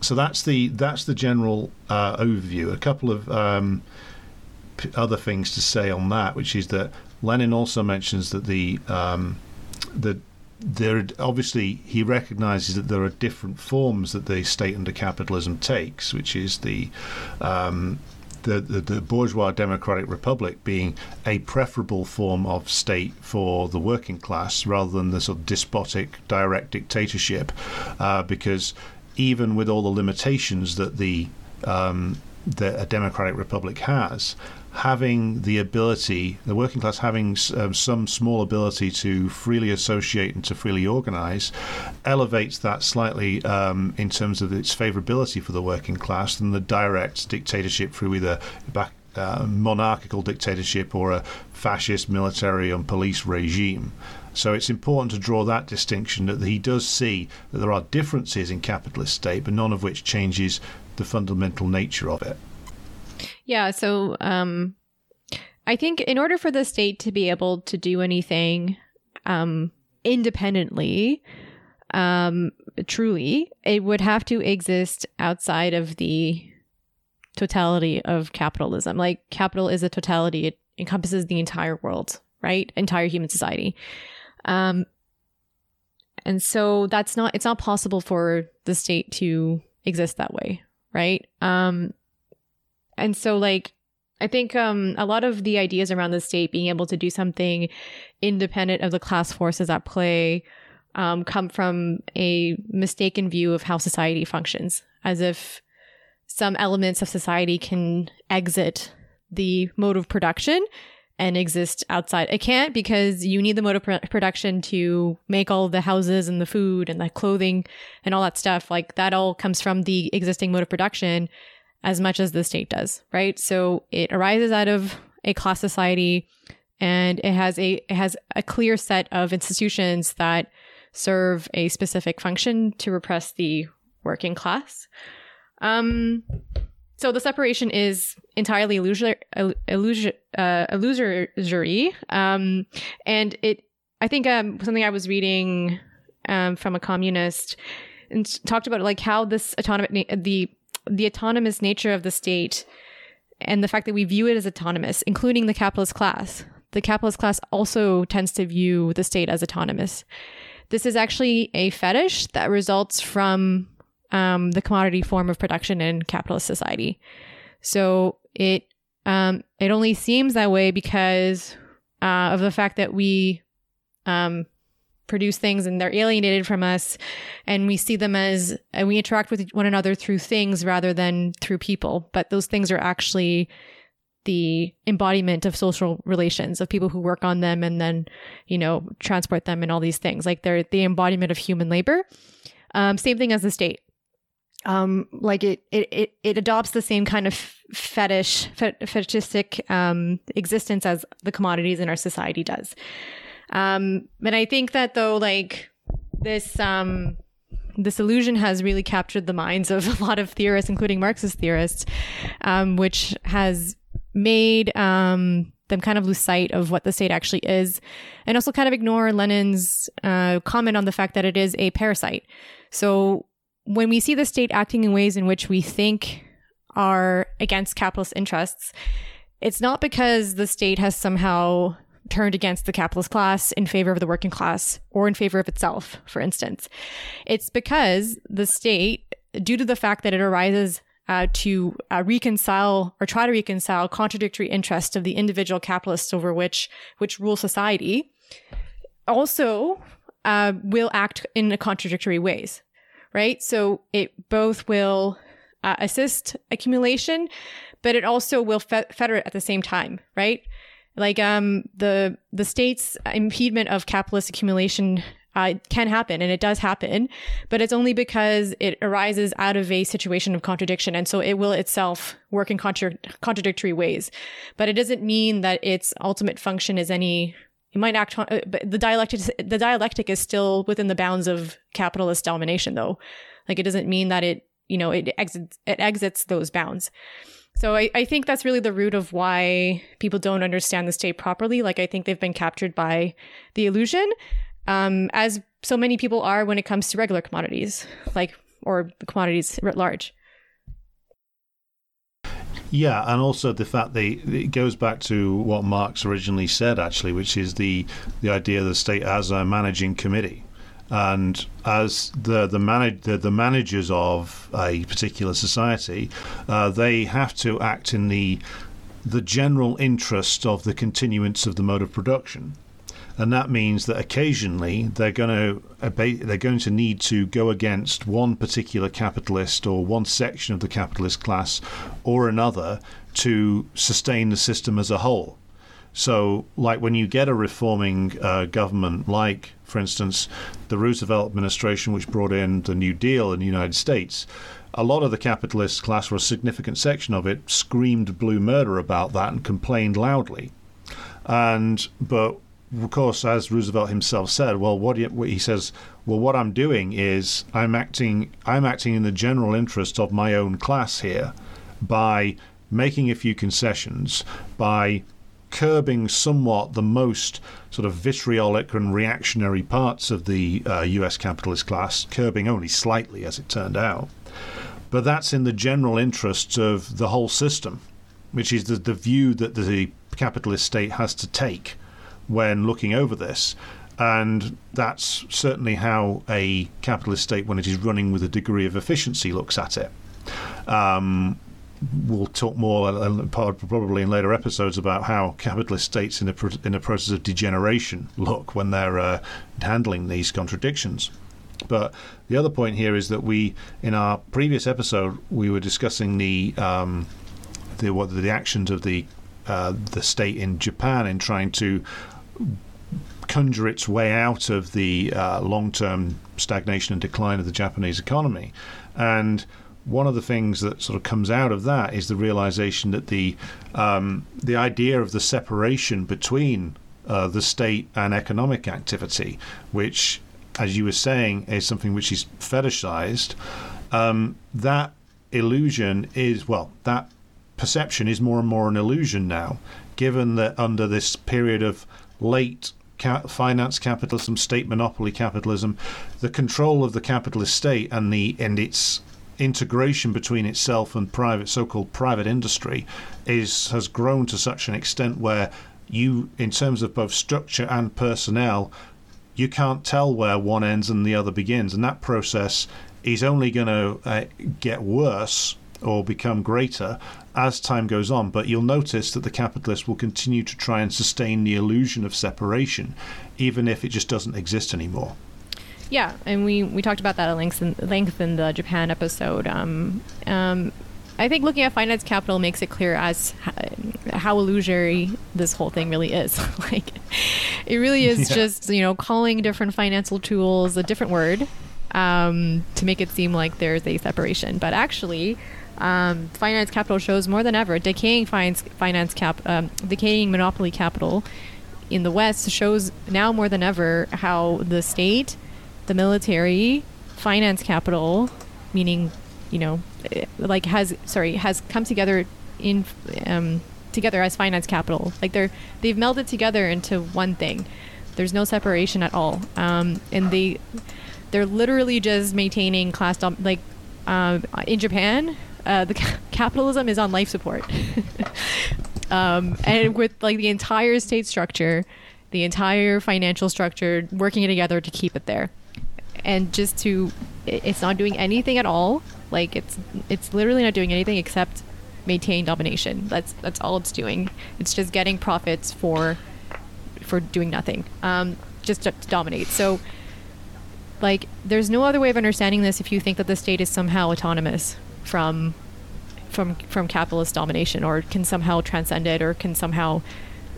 so that's the that's the general uh, overview. A couple of um, p- other things to say on that, which is that Lenin also mentions that the um, the there obviously he recognizes that there are different forms that the state under capitalism takes, which is the um, the, the, the, bourgeois democratic republic being a preferable form of state for the working class rather than the sort of despotic direct dictatorship, uh, because even with all the limitations that the um, that a democratic republic has, having the ability, the working class having um, some small ability to freely associate and to freely organize, elevates that slightly um, in terms of its favorability for the working class than the direct dictatorship through either back, uh, monarchical dictatorship or a fascist military and police regime. So it's important to draw that distinction that he does see that there are differences in capitalist state, but none of which changes the fundamental nature of it. Yeah. So, um, I think in order for the state to be able to do anything, um, independently, um, truly, it would have to exist outside of the totality of capitalism. Like capital is a totality; it encompasses the entire world, right? Entire human society. Um, and so that's not it's not possible for the state to exist that way, right? Um, and so like I think um, a lot of the ideas around the state being able to do something independent of the class forces at play um, come from a mistaken view of how society functions, as if some elements of society can exit the mode of production and exist outside. It can't because you need the mode of pr- production to make all the houses and the food and the clothing and all that stuff. Like that all comes from the existing mode of production as much as the state does, right? So it arises out of a class society and it has a it has a clear set of institutions that serve a specific function to repress the working class. Um, so the separation is entirely illusory, illusory, uh, um, and it. I think um, something I was reading um, from a communist and talked about like how this autonomous the the autonomous nature of the state and the fact that we view it as autonomous, including the capitalist class. The capitalist class also tends to view the state as autonomous. This is actually a fetish that results from um, the commodity form of production in capitalist society. So it um, it only seems that way because uh, of the fact that we um, produce things and they're alienated from us. And we see them as and we interact with one another through things rather than through people. But those things are actually the embodiment of social relations of people who work on them and then you know transport them and all these things. Like they're the embodiment of human labor. Um, same thing as the state. Um, like it, it, it, it adopts the same kind of fetish, fetishistic um, existence as the commodities in our society does. Um, and I think that though, like this, um, this illusion has really captured the minds of a lot of theorists, including Marxist theorists, um, which has made um, them kind of lose sight of what the state actually is, and also kind of ignore Lenin's uh, comment on the fact that it is a parasite. So when we see the state acting in ways in which we think are against capitalist interests, it's not because the state has somehow turned against the capitalist class in favor of the working class or in favor of itself, for instance. It's because the state, due to the fact that it arises uh, to uh, reconcile or try to reconcile contradictory interests of the individual capitalists over which which rule society, also uh, will act in contradictory ways, right? So it both will uh, assist accumulation, but it also will fe- fetter at the same time, right? Like um the the state's impediment of capitalist accumulation uh, can happen and it does happen, but it's only because it arises out of a situation of contradiction. And so it will itself work in contra- contradictory ways. But it doesn't mean that its ultimate function is any, it might act, uh, but the dialectic, the dialectic is still within the bounds of capitalist domination though. Like it doesn't mean that it, you know, it exits, it exits those bounds. So I, I think that's really the root of why people don't understand the state properly. Like I think they've been captured by the illusion, um, as so many people are when it comes to regular commodities, like or commodities writ large. Yeah, and also the fact that it goes back to what Marx originally said, actually, which is the the idea of the state as a managing committee. And as the the, manage, the, the managers of a particular society, uh, they have to act in the the general interest of the continuance of the mode of production and that means that occasionally they're going to they're going to need to go against one particular capitalist or one section of the capitalist class or another to sustain the system as a whole. So, like when you get a reforming uh, government, like, for instance, the Roosevelt administration, which brought in the New Deal in the United States, a lot of the capitalist class, or a significant section of it, screamed blue murder about that and complained loudly. And but of course, as Roosevelt himself said, well, what he says, well, what I'm doing is I'm acting, I'm acting in the general interest of my own class here by making a few concessions, by curbing somewhat the most sort of vitriolic and reactionary parts of the uh, U.S. capitalist class, curbing only slightly, as it turned out. But that's in the general interests of the whole system, which is the, the view that the capitalist state has to take when looking over this. And that's certainly how a capitalist state, when it is running with a degree of efficiency, looks at it. Um, we'll talk more probably in later episodes about how capitalist states in a in a process of degeneration look when they're uh, handling these contradictions. But the other point here is that we, in our previous episode, we were discussing the um, the what the actions of the uh, the state in Japan in trying to conjure its way out of the uh, long-term stagnation and decline of the Japanese economy, and one of the things that sort of comes out of that is the realization that the um, the idea of the separation between uh, the state and economic activity, which, as you were saying, is something which is fetishized. Um, that illusion is well, that perception is more and more an illusion now, given that under this period of late finance capitalism, state monopoly capitalism, the control of the capitalist state and the and its integration between itself and private so-called private industry is has grown to such an extent where you in terms of both structure and personnel you can't tell where one ends and the other begins and that process is only going to uh, get worse or become greater as time goes on. But you'll notice that the capitalist will continue to try and sustain the illusion of separation, even if it just doesn't exist anymore. Yeah, and we, we talked about that at length in, length in the Japan episode. Um, um, I think looking at finance capital makes it clear as how illusory this whole thing really is. like, it really is yeah. just you know calling different financial tools a different word um, to make it seem like there's a separation, but actually, um, finance capital shows more than ever decaying finance finance cap um, decaying monopoly capital in the West shows now more than ever how the state, the military, finance capital, meaning you know, eh, like has sorry has come together in um, together as finance capital. Like they're they've melded together into one thing. There's no separation at all, um, and they they're literally just maintaining class dom- like um, in Japan uh, the capitalism is on life support. um, and with like the entire state structure, the entire financial structure working together to keep it there. And just to, it's not doing anything at all. Like it's, it's literally not doing anything except maintain domination. That's that's all it's doing. It's just getting profits for, for doing nothing. Um, just to, to dominate. So, like, there's no other way of understanding this if you think that the state is somehow autonomous from from from capitalist domination or can somehow transcend it or can somehow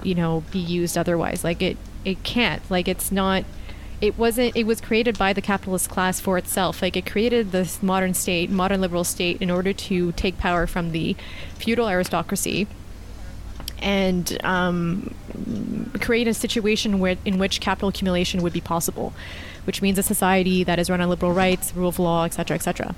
you know be used otherwise like it it can't like it's not it wasn't it was created by the capitalist class for itself. Like it created this modern state modern liberal state in order to take power from the feudal aristocracy and um, create a situation where in which capital accumulation would be possible which means a society that is run on liberal rights rule of law etc etc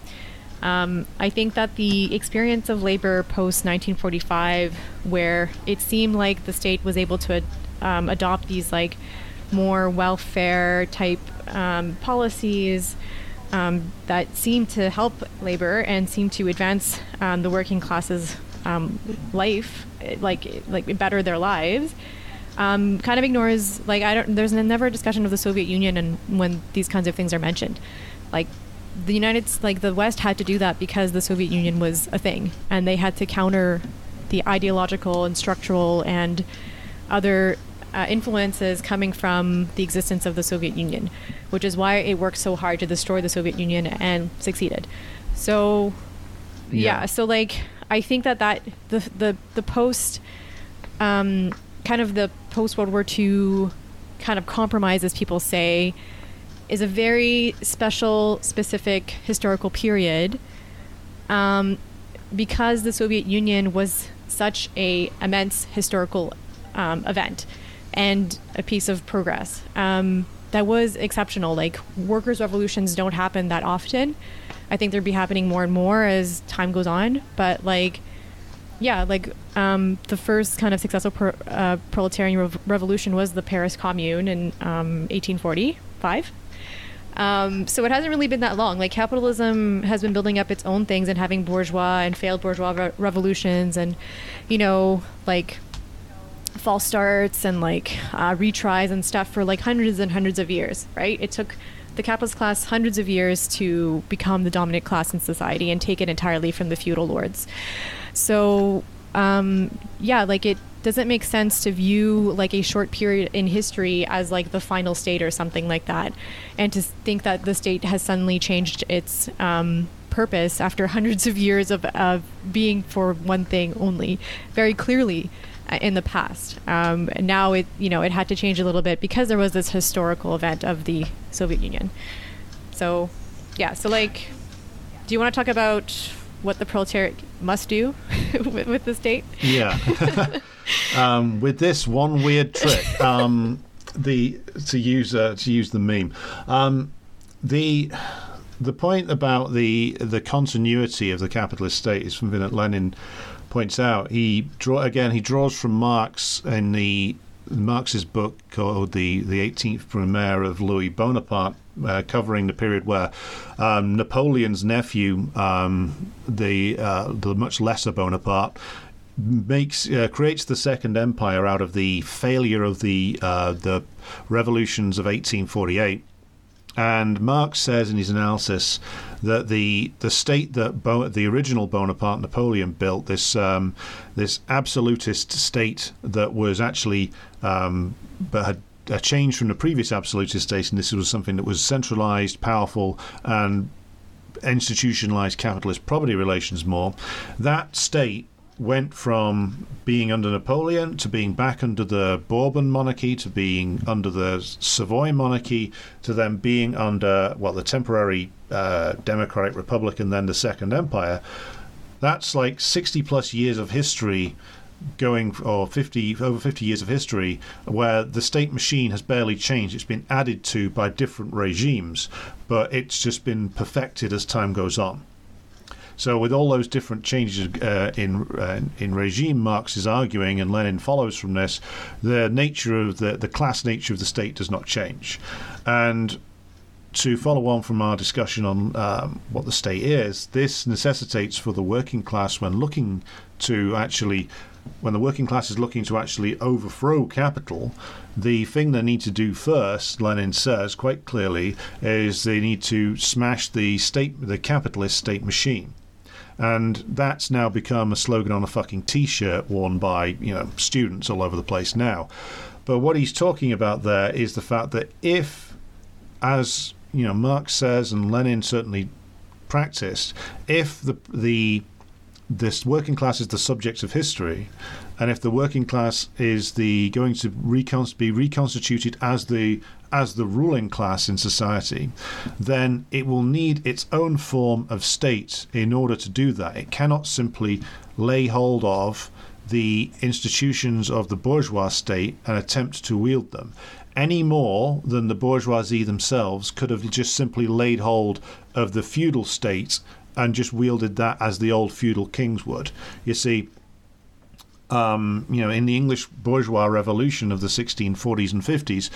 um, I think that the experience of labor post 1945, where it seemed like the state was able to um, adopt these like more welfare type um, policies um, that seem to help labor and seem to advance um, the working classes um, life, like like better their lives. um, kind of ignores like I don't. There's never a discussion of the Soviet Union and when these kinds of things are mentioned, like the United like the West had to do that because the Soviet Union was a thing, and they had to counter the ideological and structural and other uh, influences coming from the existence of the Soviet Union, which is why it worked so hard to destroy the Soviet Union and succeeded. So, yeah. yeah so like I think that that the the the post, um, kind of the post World War II, kind of compromise, as people say, is a very special, specific historical period. Um, because the Soviet Union was such a immense historical um, event and a piece of progress um, that was exceptional. Like workers' revolutions don't happen that often. I think they'd be happening more and more as time goes on. But like, yeah, like um, the first kind of successful pro- uh, proletarian rev- revolution was the Paris Commune in 1845. Um, um, so it hasn't really been that long. Like capitalism has been building up its own things and having bourgeois and failed bourgeois re- revolutions and, you know, like false starts and like uh, retries and stuff for like hundreds and hundreds of years, right? It took the capitalist class hundreds of years to become the dominant class in society and take it entirely from the feudal lords. So, um, yeah, like it doesn't make sense to view like a short period in history as like the final state or something like that, and to think that the state has suddenly changed its um, purpose after hundreds of years of, of being for one thing only, very clearly in the past. Um, now it you know it had to change a little bit because there was this historical event of the Soviet Union. So, yeah. So like, do you want to talk about what the proletariat must do with, with the state? Yeah. um, with this one weird trick, um, the to use uh, to use the meme, um, the the point about the the continuity of the capitalist state is something that Lenin points out. He draw again. He draws from Marx in the Marx's book called the the 18th Brumaire of Louis Bonaparte, uh, covering the period where um, Napoleon's nephew, um, the uh, the much lesser Bonaparte, makes uh, creates the Second Empire out of the failure of the uh, the revolutions of 1848. And Marx says in his analysis that the the state that Bo- the original Bonaparte Napoleon built this um, this absolutist state that was actually um, but had a change from the previous absolutist state, and this was something that was centralized, powerful, and institutionalized capitalist property relations more. That state went from being under Napoleon to being back under the Bourbon monarchy to being under the Savoy monarchy to then being under well the temporary uh, Democratic Republic and then the Second Empire. That's like 60 plus years of history going or 50 over 50 years of history where the state machine has barely changed it's been added to by different regimes but it's just been perfected as time goes on so with all those different changes uh, in uh, in regime Marx is arguing and Lenin follows from this the nature of the the class nature of the state does not change and to follow on from our discussion on um, what the state is, this necessitates for the working class, when looking to actually when the working class is looking to actually overthrow capital, the thing they need to do first, Lenin says quite clearly, is they need to smash the state, the capitalist state machine. And that's now become a slogan on a fucking T-shirt worn by you know students all over the place now. But what he's talking about there is the fact that if, as you know, Marx says and Lenin certainly practiced, if the the this working class is the subject of history, and if the working class is the going to recon- be reconstituted as the as the ruling class in society, then it will need its own form of state in order to do that. It cannot simply lay hold of the institutions of the bourgeois state and attempt to wield them any more than the bourgeoisie themselves could have just simply laid hold of the feudal state and just wielded that as the old feudal kings would. You see, um, you know, in the English bourgeois revolution of the 1640s and 50s,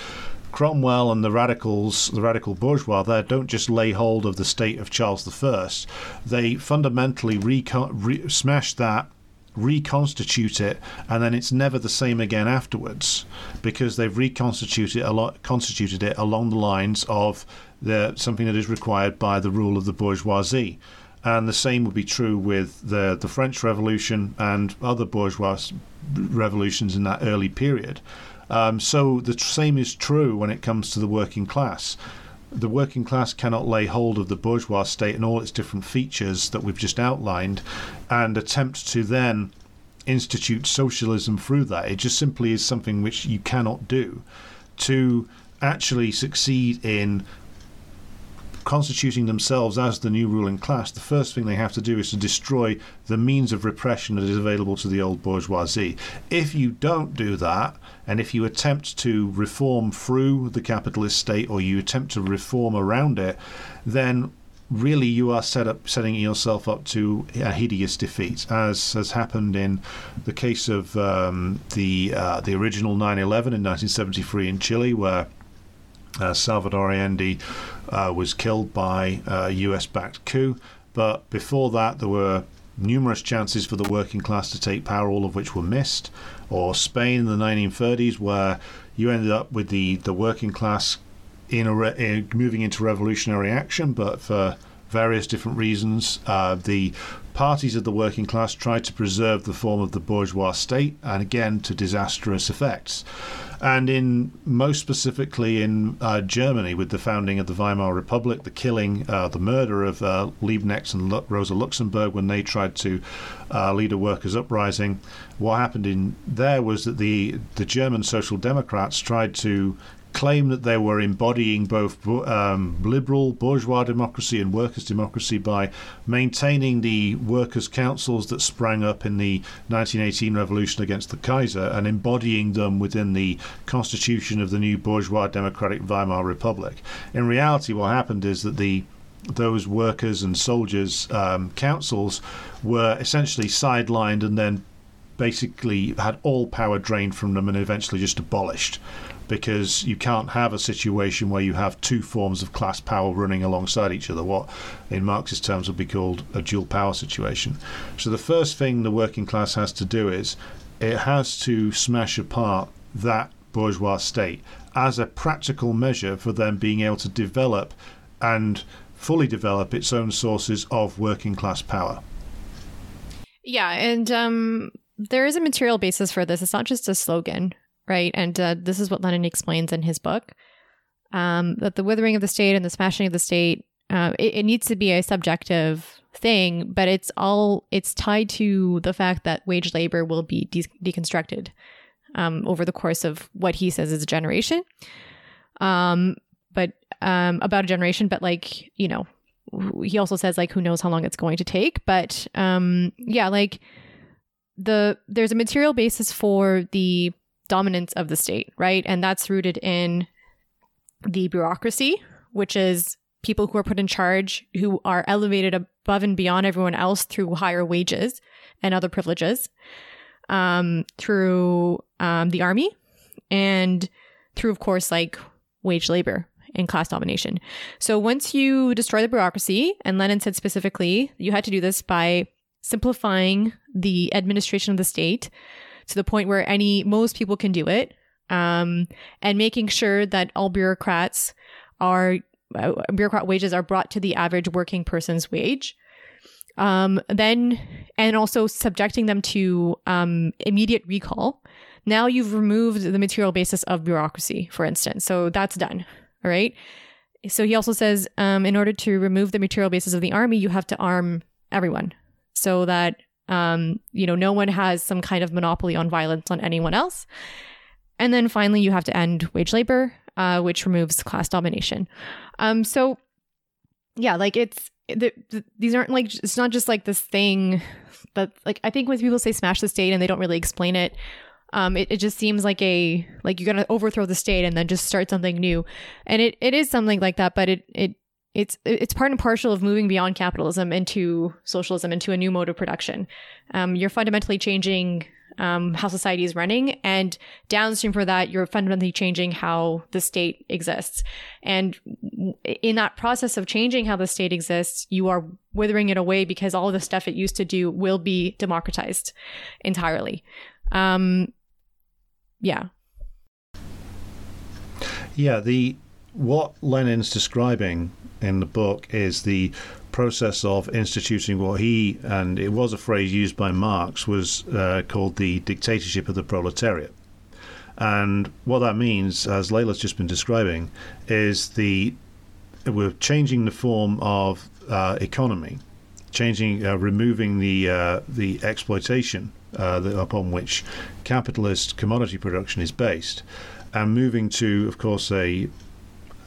Cromwell and the radicals, the radical bourgeois there, don't just lay hold of the state of Charles I. They fundamentally re- smash that reconstitute it and then it's never the same again afterwards because they've reconstituted a lot constituted it along the lines of the something that is required by the rule of the bourgeoisie and the same would be true with the the French Revolution and other bourgeois revolutions in that early period um, so the same is true when it comes to the working class the working class cannot lay hold of the bourgeois state and all its different features that we've just outlined and attempt to then institute socialism through that. It just simply is something which you cannot do. To actually succeed in constituting themselves as the new ruling class, the first thing they have to do is to destroy the means of repression that is available to the old bourgeoisie. If you don't do that, and if you attempt to reform through the capitalist state or you attempt to reform around it, then really you are set up setting yourself up to a hideous defeat, as has happened in the case of um, the uh, the original 9/11 in 1973 in Chile, where Salvador Allende uh, was killed by a US backed coup. But before that, there were numerous chances for the working class to take power, all of which were missed. Or Spain in the 1930s, where you ended up with the, the working class in, a re- in moving into revolutionary action, but for various different reasons, uh, the parties of the working class tried to preserve the form of the bourgeois state, and again to disastrous effects and in most specifically in uh, Germany with the founding of the Weimar Republic, the killing, uh, the murder of uh, and Rosa Luxemburg when they tried to uh, lead a workers' uprising. What happened in there was that the the German Social Democrats tried to claim that they were embodying both um, liberal bourgeois democracy and workers' democracy by maintaining the workers' councils that sprang up in the 1918 revolution against the Kaiser and embodying them within the constitution of the new bourgeois democratic Weimar Republic. In reality, what happened is that the those workers and soldiers um, councils were essentially sidelined and then basically had all power drained from them and eventually just abolished because you can't have a situation where you have two forms of class power running alongside each other, what in Marxist terms would be called a dual power situation. So the first thing the working class has to do is it has to smash apart that bourgeois state as a practical measure for them being able to develop and fully develop its own sources of working class power. Yeah, and um, there is a material basis for this. It's not just a slogan, right? And uh, this is what Lenin explains in his book um, that the withering of the state and the smashing of the state uh, it, it, needs to be a subjective thing, but it's all it's tied to the fact that wage labor will be de- deconstructed um, over the course of what he says is a generation. Um, but um, about a generation, but like you know, he also says like who knows how long it's going to take. But um, yeah, like the there's a material basis for the dominance of the state, right? And that's rooted in the bureaucracy, which is people who are put in charge who are elevated above and beyond everyone else through higher wages and other privileges, um, through um, the army, and through, of course, like wage labor and class domination. So once you destroy the bureaucracy, and Lenin said specifically, you had to do this by simplifying the administration of the state to the point where any most people can do it, um, and making sure that all bureaucrats are uh, bureaucrat wages are brought to the average working person's wage. Um, then and also subjecting them to um, immediate recall. Now you've removed the material basis of bureaucracy, for instance. So that's done. All right. So he also says, um, in order to remove the material basis of the army, you have to arm everyone so that um, you know, no one has some kind of monopoly on violence on anyone else. And then finally, you have to end wage labor, uh, which removes class domination. Um, so, yeah, like it's the, the, these aren't like it's not just like this thing that like I think when people say smash the state and they don't really explain it, um, it, it just seems like a like you're gonna overthrow the state and then just start something new, and it, it is something like that, but it it it's it's part and parcel of moving beyond capitalism into socialism into a new mode of production. Um, you're fundamentally changing um, how society is running. And downstream for that, you're fundamentally changing how the state exists. And in that process of changing how the state exists, you are withering it away because all the stuff it used to do will be democratized entirely. Um, yeah. Yeah, the what Lenin's describing in the book is the process of instituting what he and it was a phrase used by Marx was uh, called the dictatorship of the proletariat. And what that means, as Layla's just been describing, is the we're changing the form of uh, economy, changing, uh, removing the uh, the exploitation uh, upon which capitalist commodity production is based, and moving to, of course, a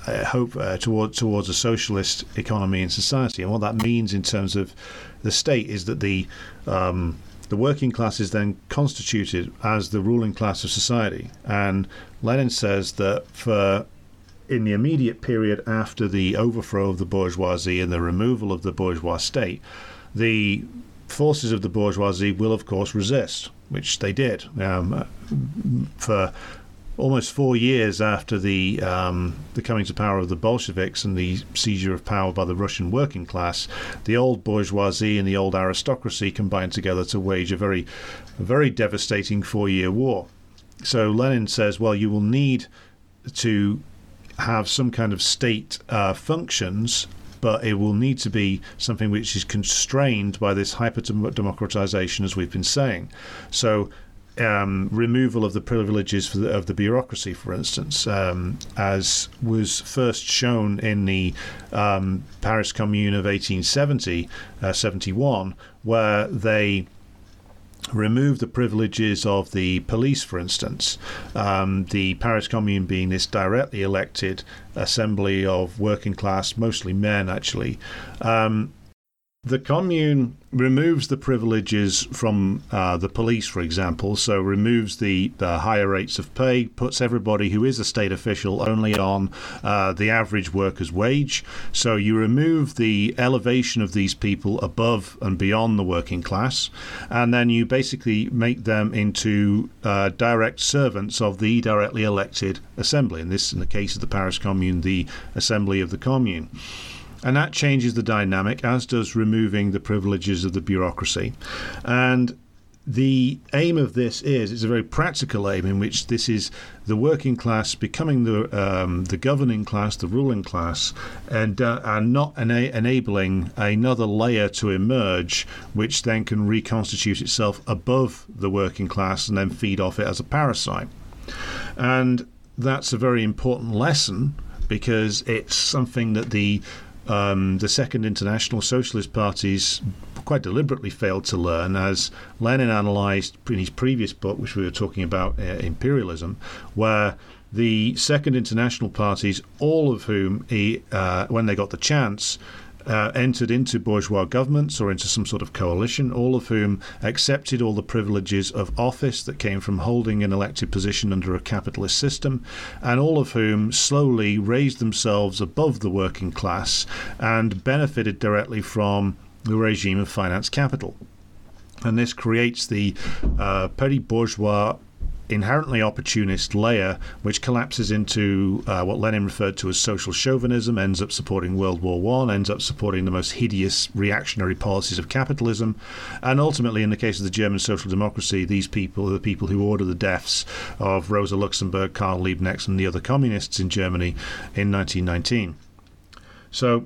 uh, hope uh, toward, towards a socialist economy and society. And what that means in terms of the state is that the um, the working class is then constituted as the ruling class of society. And Lenin says that for in the immediate period after the overthrow of the bourgeoisie and the removal of the bourgeois state, the forces of the bourgeoisie will, of course, resist, which they did um, for almost four years after the um, the coming to power of the Bolsheviks and the seizure of power by the Russian working class, the old bourgeoisie and the old aristocracy combined together to wage a very, a very devastating four-year war. So Lenin says, well, you will need to have some kind of state uh, functions but it will need to be something which is constrained by this hyper democratization, as we've been saying. So um, removal of the privileges the, of the bureaucracy, for instance, um, as was first shown in the um, Paris Commune of 1870, uh, 71, where they remove the privileges of the police, for instance, um, the Paris Commune being this directly elected assembly of working class, mostly men actually. Um, the commune removes the privileges from uh, the police, for example, so removes the, the, higher rates of pay, puts everybody who is a state official only on uh, the average worker's wage. So you remove the elevation of these people above and beyond the working class, and then you basically make them into uh, direct servants of the directly elected assembly. In this, in the case of the Paris Commune, the assembly of the commune. And that changes the dynamic, as does removing the privileges of the bureaucracy. And the aim of this is it's a very practical aim in which this is the working class becoming the um, the governing class, the ruling class, and uh, and not ena- enabling another layer to emerge, which then can reconstitute itself above the working class and then feed off it as a parasite. And that's a very important lesson because it's something that the um, the Second International Socialist parties quite deliberately failed to learn, as Lenin analysed in his previous book, which we were talking about, uh, Imperialism, where the Second International parties, all of whom, he, uh, when they got the chance, uh, entered into bourgeois governments or into some sort of coalition, all of whom accepted all the privileges of office that came from holding an elected position under a capitalist system, and all of whom slowly raised themselves above the working class and benefited directly from the regime of finance capital. And this creates the uh, petty bourgeois inherently opportunist layer, which collapses into uh, what Lenin referred to as social chauvinism, ends up supporting World War One, ends up supporting the most hideous reactionary policies of capitalism, and ultimately, in the case of the German social democracy, these people are the people who order the deaths of Rosa Luxemburg, Karl Liebknecht, and the other communists in Germany in 1919. So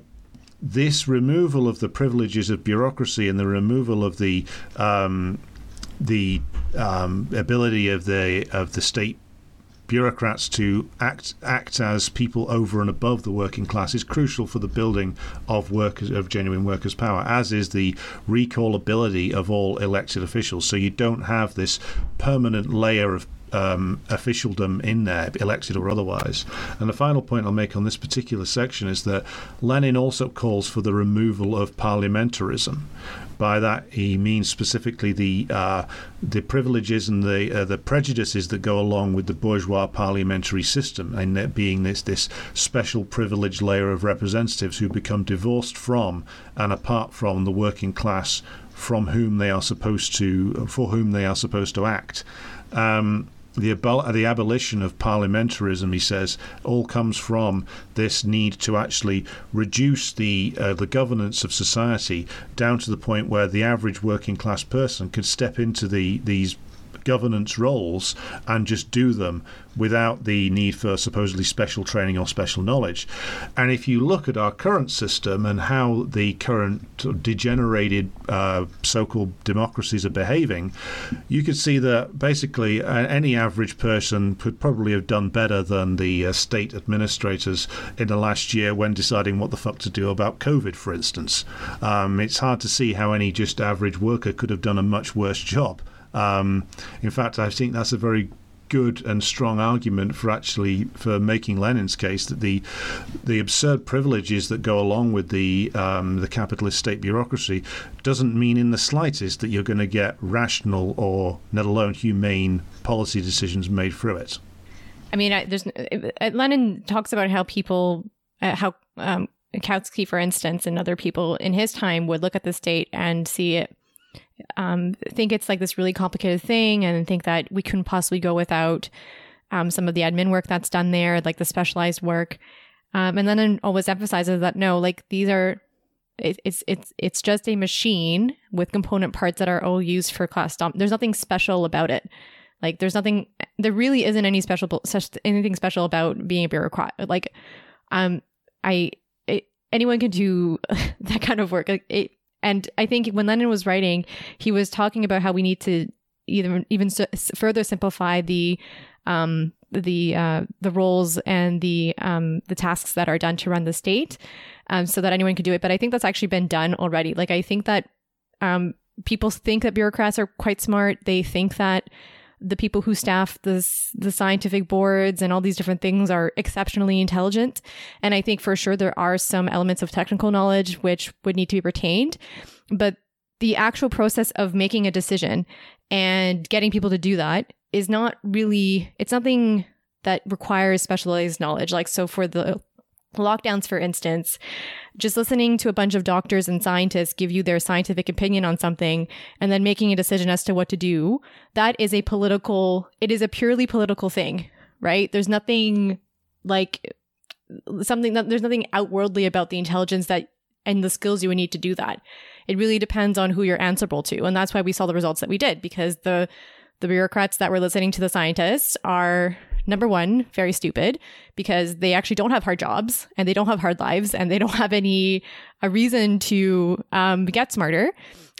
this removal of the privileges of bureaucracy and the removal of the um, the um, ability of the of the state bureaucrats to act act as people over and above the working class is crucial for the building of workers of genuine workers' power, as is the recallability of all elected officials. So you don't have this permanent layer of um, officialdom in there, elected or otherwise. And the final point I'll make on this particular section is that Lenin also calls for the removal of parliamentarism. By that, he means specifically the uh, the privileges and the uh, the prejudices that go along with the bourgeois parliamentary system, and that being this this special privileged layer of representatives who become divorced from and apart from the working class from whom they are supposed to, for whom they are supposed to act. Um, the, abol- the abolition of parliamentarism, he says, all comes from this need to actually reduce the uh, the governance of society down to the point where the average working class person could step into the these governance roles and just do them without the need for supposedly special training or special knowledge. And if you look at our current system and how the current degenerated uh, so called democracies are behaving, you could see that basically uh, any average person could probably have done better than the uh, state administrators in the last year when deciding what the fuck to do about COVID, for instance. Um, it's hard to see how any just average worker could have done a much worse job. Um, in fact, I think that's a very good and strong argument for actually for making Lenin's case that the the absurd privileges that go along with the um, the capitalist state bureaucracy doesn't mean in the slightest that you're going to get rational or let alone humane policy decisions made through it. I mean, I, there's uh, Lenin talks about how people uh, how um, Kautsky, for instance, and other people in his time would look at the state and see it um, think it's like this really complicated thing and think that we couldn't possibly go without um, some of the admin work that's done there, like the specialized work. Um, and then always emphasizes that no, like these are, it, it's it's it's just a machine with component parts that are all used for class dom. There's nothing special about it. Like there's nothing. There really isn't any special anything special about being a bureaucrat. Like, um, I it, anyone can do that kind of work. Like it, and I think when Lenin was writing, he was talking about how we need to either even further simplify the um, the uh, the roles and the um, the tasks that are done to run the state, um, so that anyone could do it. But I think that's actually been done already. Like I think that um, people think that bureaucrats are quite smart. They think that the people who staff this the scientific boards and all these different things are exceptionally intelligent. And i think for sure there are some elements of technical knowledge which would need to be retained. But the actual process of making a decision and getting people to do that is not really it's something that requires specialized knowledge. Like so for the lockdowns for instance just listening to a bunch of doctors and scientists give you their scientific opinion on something and then making a decision as to what to do, that is a political, it is a purely political thing, right? There's nothing like something that there's nothing outwardly about the intelligence that and the skills you would need to do that. It really depends on who you're answerable to. And that's why we saw the results that we did because the the bureaucrats that were listening to the scientists are number one, very stupid because they actually don't have hard jobs and they don't have hard lives and they don't have any a reason to um, get smarter.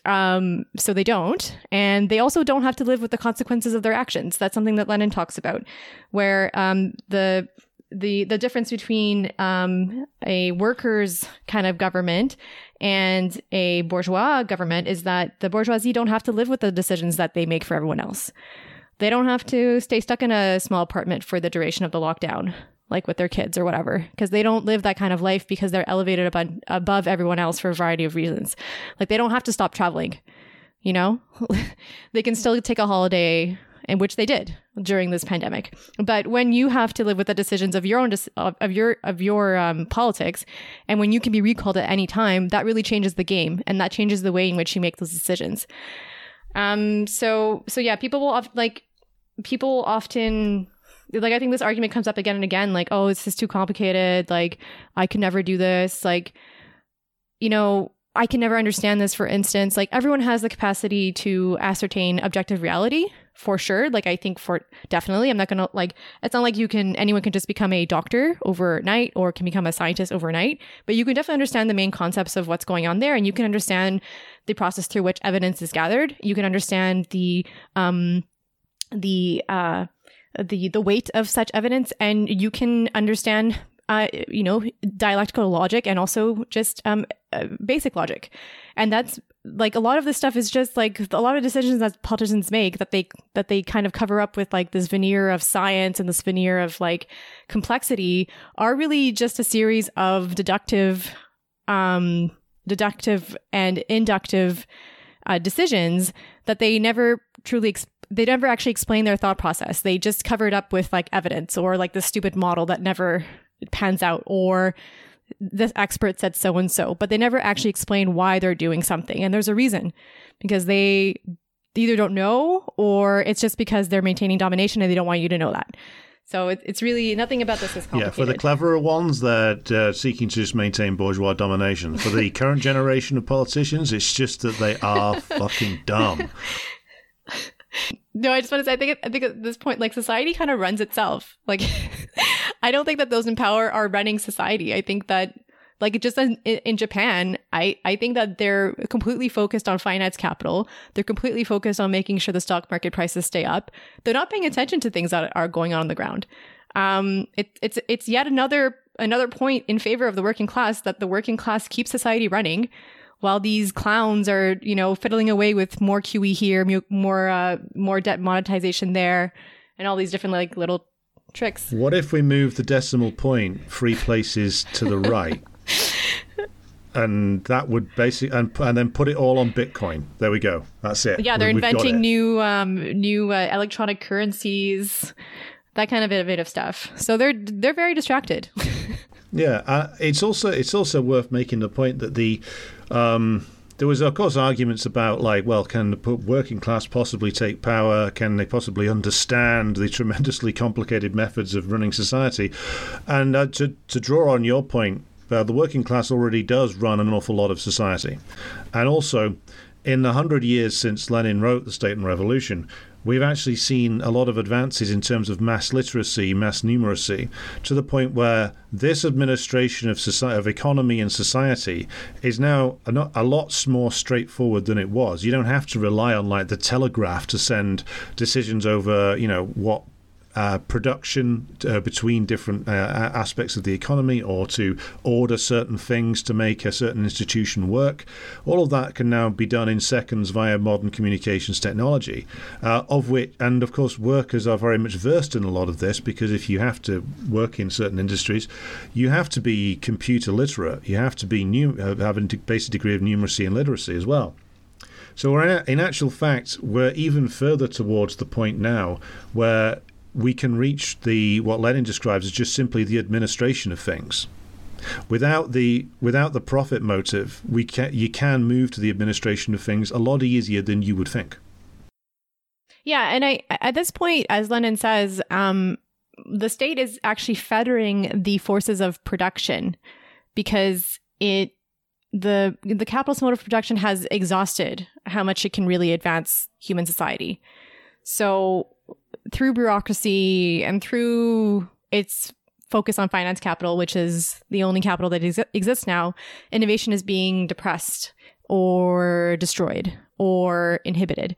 Um, so they don't. And they also don't have to live with the consequences of their actions. That's something that Lenin talks about, where um, the the the difference between um, a workers kind of government and a bourgeois government is that the bourgeoisie don't have to live with the decisions that they make for everyone else they don't have to stay stuck in a small apartment for the duration of the lockdown, like with their kids or whatever, because they don't live that kind of life because they're elevated above, above everyone else for a variety of reasons. Like they don't have to stop traveling, you know? they can still take a holiday, in which they did during this pandemic. But when you have to live with the decisions of your own of your of your um, politics, and when you can be recalled at any time, that really changes the game, and that changes the way in which you make those decisions. Um. So so yeah, people will like people often like I think this argument comes up again and again like oh this is too complicated like I could never do this like you know I can never understand this for instance like everyone has the capacity to ascertain objective reality for sure like I think for definitely I'm not going to like it's not like you can anyone can just become a doctor overnight or can become a scientist overnight but you can definitely understand the main concepts of what's going on there and you can understand the process through which evidence is gathered. You can understand the um the uh, the the weight of such evidence, and you can understand, uh, you know, dialectical logic and also just um, uh, basic logic, and that's like a lot of this stuff is just like a lot of decisions that politicians make that they that they kind of cover up with like this veneer of science and this veneer of like complexity are really just a series of deductive um deductive and inductive uh, decisions that they never truly they never actually explain their thought process. They just cover it up with like evidence or like the stupid model that never pans out or this expert said so and so, but they never actually explain why they're doing something. And there's a reason because they either don't know or it's just because they're maintaining domination and they don't want you to know that. So it, it's really nothing about this is complicated. Yeah, for the cleverer ones, they're uh, seeking to just maintain bourgeois domination. For the current generation of politicians, it's just that they are fucking dumb. No, I just want to say, I think, I think at this point, like society kind of runs itself. Like, I don't think that those in power are running society. I think that like just in, in Japan, I, I think that they're completely focused on finance capital. They're completely focused on making sure the stock market prices stay up. They're not paying attention to things that are going on on the ground. Um, it, it's it's yet another another point in favor of the working class that the working class keeps society running, while these clowns are you know fiddling away with more QE here, more uh, more debt monetization there, and all these different like little tricks. What if we move the decimal point three places to the right? and that would basically and and then put it all on Bitcoin. There we go. That's it. Yeah, they're we, inventing new um, new uh, electronic currencies, that kind of innovative stuff. So they're they're very distracted. yeah, uh, it's also it's also worth making the point that the um, there was of course arguments about like well can the working class possibly take power can they possibly understand the tremendously complicated methods of running society and uh, to to draw on your point uh, the working class already does run an awful lot of society. And also, in the hundred years since Lenin wrote The State and Revolution, we've actually seen a lot of advances in terms of mass literacy, mass numeracy, to the point where this administration of society, of economy and society is now a, lot more straightforward than it was. You don't have to rely on like the telegraph to send decisions over, you know, what uh, production uh, between different uh, aspects of the economy or to order certain things to make a certain institution work. All of that can now be done in seconds via modern communications technology, uh, of which, and of course, workers are very much versed in a lot of this because if you have to work in certain industries, you have to be computer literate. You have to be new, uh, have a basic degree of numeracy and literacy as well. So, in actual fact, we're even further towards the point now where we can reach the what Lenin describes as just simply the administration of things. Without the without the profit motive, we can you can move to the administration of things a lot easier than you would think. Yeah, and I at this point, as Lenin says, um, the state is actually fettering the forces of production because it the the capitalist mode of production has exhausted how much it can really advance human society. So through bureaucracy and through its focus on finance capital, which is the only capital that ex- exists now, innovation is being depressed or destroyed or inhibited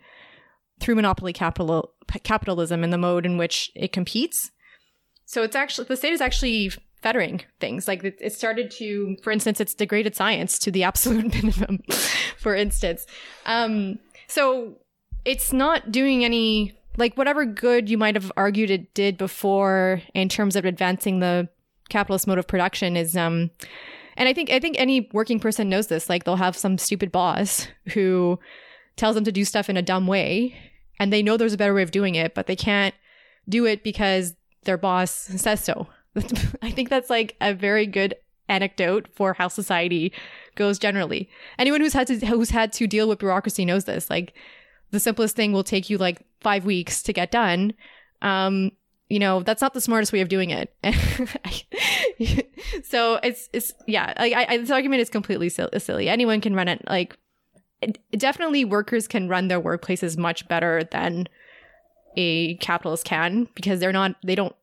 through monopoly capital capitalism and the mode in which it competes. So it's actually the state is actually fettering things. Like it, started to, for instance, it's degraded science to the absolute minimum. for instance, um, so it's not doing any like whatever good you might have argued it did before in terms of advancing the capitalist mode of production is um and I think I think any working person knows this like they'll have some stupid boss who tells them to do stuff in a dumb way and they know there's a better way of doing it but they can't do it because their boss says so. I think that's like a very good anecdote for how society goes generally. Anyone who's had to who's had to deal with bureaucracy knows this. Like the simplest thing will take you like five weeks to get done. Um, you know, that's not the smartest way of doing it. so it's, it's, yeah, I, I, this argument is completely silly. Anyone can run it. Like, it, definitely workers can run their workplaces much better than a capitalist can because they're not, they don't,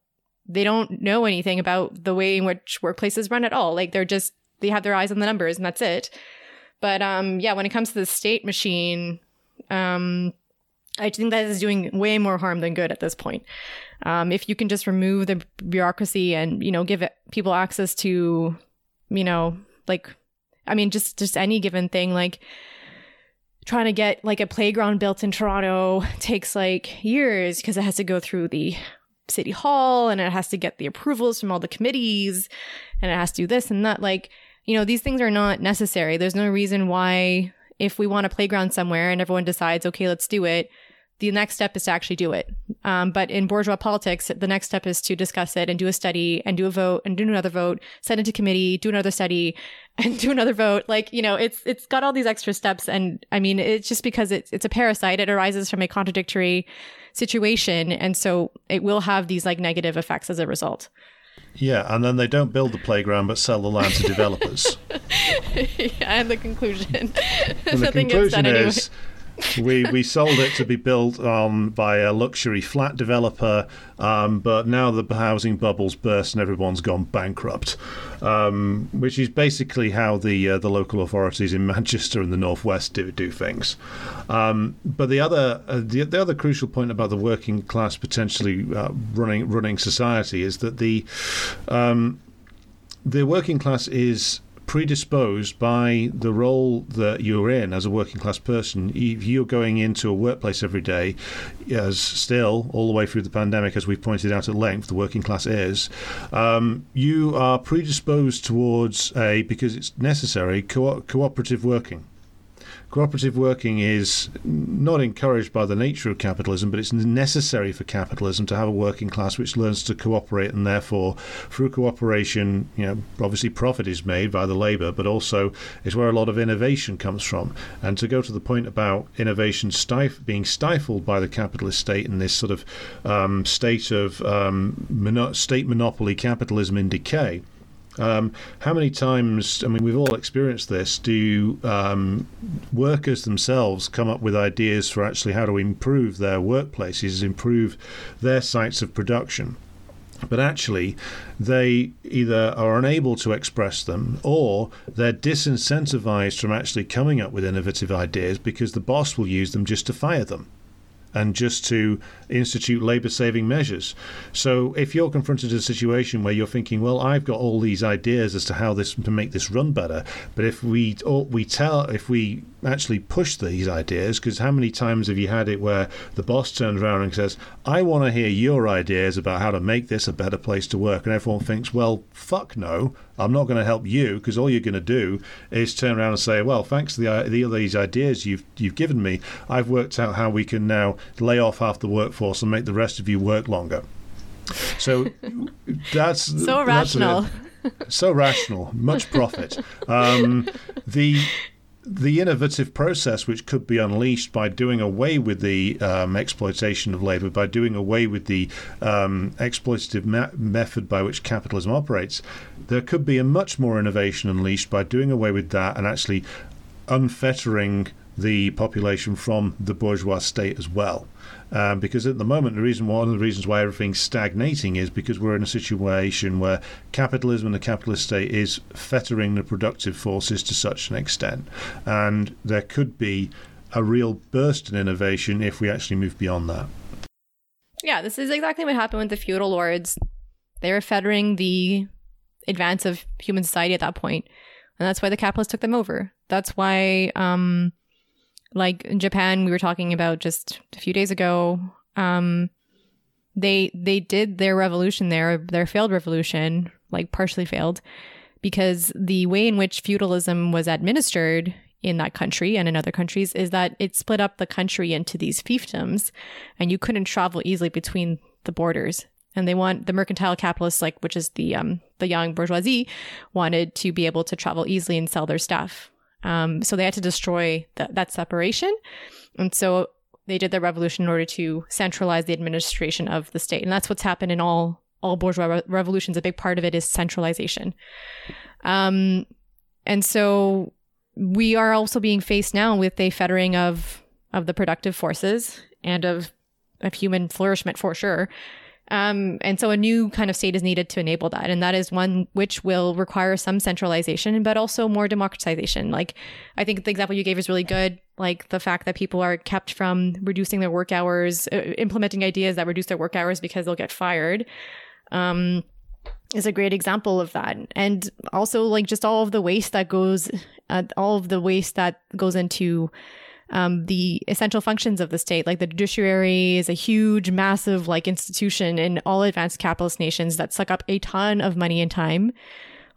they don't know anything about the way in which workplaces run at all. Like, they're just, they have their eyes on the numbers and that's it. But, um, yeah, when it comes to the state machine, um, I think that is doing way more harm than good at this point. Um, if you can just remove the bureaucracy and you know give people access to, you know, like, I mean, just just any given thing, like trying to get like a playground built in Toronto takes like years because it has to go through the city hall and it has to get the approvals from all the committees and it has to do this and that. Like, you know, these things are not necessary. There's no reason why if we want a playground somewhere and everyone decides, okay, let's do it, the next step is to actually do it. Um, but in bourgeois politics, the next step is to discuss it and do a study and do a vote and do another vote, send it to committee, do another study and do another vote. Like, you know, it's, it's got all these extra steps. And I mean, it's just because it's, it's a parasite. It arises from a contradictory situation. And so it will have these like negative effects as a result. Yeah, and then they don't build the playground but sell the land to developers. yeah, and the conclusion. And the conclusion is we we sold it to be built um, by a luxury flat developer, um, but now the housing bubble's burst and everyone's gone bankrupt, um, which is basically how the uh, the local authorities in Manchester and the northwest do do things. Um, but the other uh, the, the other crucial point about the working class potentially uh, running running society is that the um, the working class is predisposed by the role that you're in as a working class person. If you're going into a workplace every day, as still all the way through the pandemic, as we've pointed out at length, the working class is, um, you are predisposed towards a because it's necessary co- cooperative working. Cooperative working is not encouraged by the nature of capitalism, but it's necessary for capitalism to have a working class which learns to cooperate, and therefore, through cooperation, you know, obviously profit is made by the labour, but also is where a lot of innovation comes from. And to go to the point about innovation stif- being stifled by the capitalist state in this sort of um, state of um, state monopoly capitalism in decay um, how many times, I mean, we've all experienced this, do um, workers themselves come up with ideas for actually how to improve their workplaces, improve their sites of production? But actually, they either are unable to express them or they're disincentivized from actually coming up with innovative ideas because the boss will use them just to fire them and just to institute labor saving measures. So if you're confronted with a situation where you're thinking, well, I've got all these ideas as to how this to make this run better, but if we we tell if we actually push these ideas, because how many times have you had it where the boss turns around and says, I want to hear your ideas about how to make this a better place to work, and everyone thinks, well, fuck no, I'm not going to help you because all you're going to do is turn around and say, well, thanks to the, the these ideas you've you've given me, I've worked out how we can now lay off half the workforce and make the rest of you work longer. So that's so rational. so rational, much profit. Um, the the innovative process which could be unleashed by doing away with the um, exploitation of labor, by doing away with the um, exploitative method by which capitalism operates, there could be a much more innovation unleashed by doing away with that and actually unfettering the population from the bourgeois state as well. Um, because at the moment, the reason one of the reasons why everything's stagnating is because we're in a situation where capitalism and the capitalist state is fettering the productive forces to such an extent, and there could be a real burst in innovation if we actually move beyond that. Yeah, this is exactly what happened with the feudal lords. They were fettering the advance of human society at that point, and that's why the capitalists took them over. That's why um, like in Japan, we were talking about just a few days ago. Um, they they did their revolution there, their failed revolution, like partially failed, because the way in which feudalism was administered in that country and in other countries is that it split up the country into these fiefdoms, and you couldn't travel easily between the borders. And they want the mercantile capitalists, like which is the um, the young bourgeoisie, wanted to be able to travel easily and sell their stuff. Um, so they had to destroy the, that separation. And so they did their revolution in order to centralize the administration of the state. And that's what's happened in all, all bourgeois re- revolutions. A big part of it is centralization. Um, and so we are also being faced now with a fettering of, of the productive forces and of, of human flourishment for sure. Um, and so a new kind of state is needed to enable that. And that is one which will require some centralization, but also more democratization. Like, I think the example you gave is really good. Like the fact that people are kept from reducing their work hours, uh, implementing ideas that reduce their work hours because they'll get fired. Um, is a great example of that. And also like just all of the waste that goes, uh, all of the waste that goes into um, the essential functions of the state. Like the judiciary is a huge, massive like institution in all advanced capitalist nations that suck up a ton of money and time.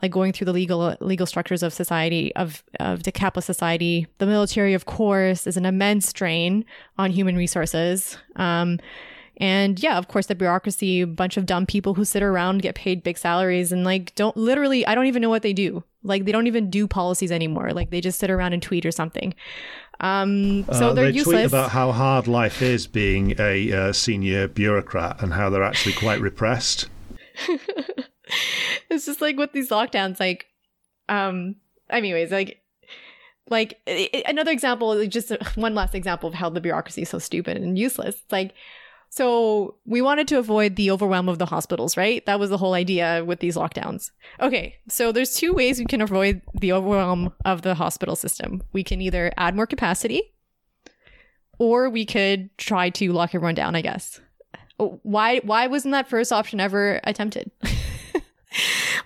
like going through the legal legal structures of society of of the capitalist society. The military, of course, is an immense strain on human resources. Um, and yeah, of course, the bureaucracy, a bunch of dumb people who sit around, get paid big salaries, and like don't literally, I don't even know what they do. Like they don't even do policies anymore. Like they just sit around and tweet or something. Um, so Uh, they're they useless. tweet about how hard life is being a uh, senior bureaucrat and how they're actually quite repressed. it's just like with these lockdowns like um anyways like like another example just one last example of how the bureaucracy is so stupid and useless it's like so we wanted to avoid the overwhelm of the hospitals right? That was the whole idea with these lockdowns. Okay so there's two ways we can avoid the overwhelm of the hospital system. We can either add more capacity or we could try to lock everyone down i guess. Oh, why why wasn't that first option ever attempted?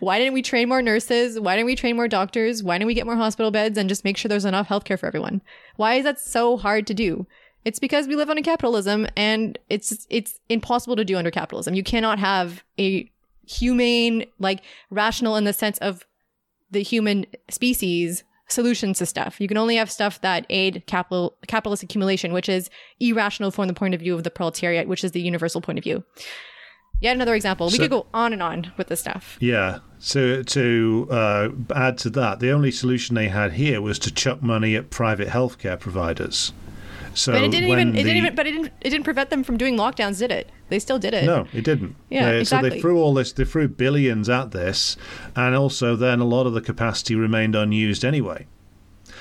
Why didn't we train more nurses? Why didn't we train more doctors? Why didn't we get more hospital beds and just make sure there's enough healthcare for everyone? Why is that so hard to do it's because we live under capitalism and it's it's impossible to do under capitalism you cannot have a humane like rational in the sense of the human species solutions to stuff. You can only have stuff that aid capital capitalist accumulation, which is irrational from the point of view of the proletariat, which is the universal point of view. Yet another example. We So- could go on and on with this stuff. Yeah. So to uh, add to that, the only solution they had here was to chuck money at private healthcare providers. So But it didn't even it the- didn't even but it didn't it didn't prevent them from doing lockdowns, did it? They still did it. No, it didn't. Yeah, So exactly. they threw all this, they threw billions at this, and also then a lot of the capacity remained unused anyway.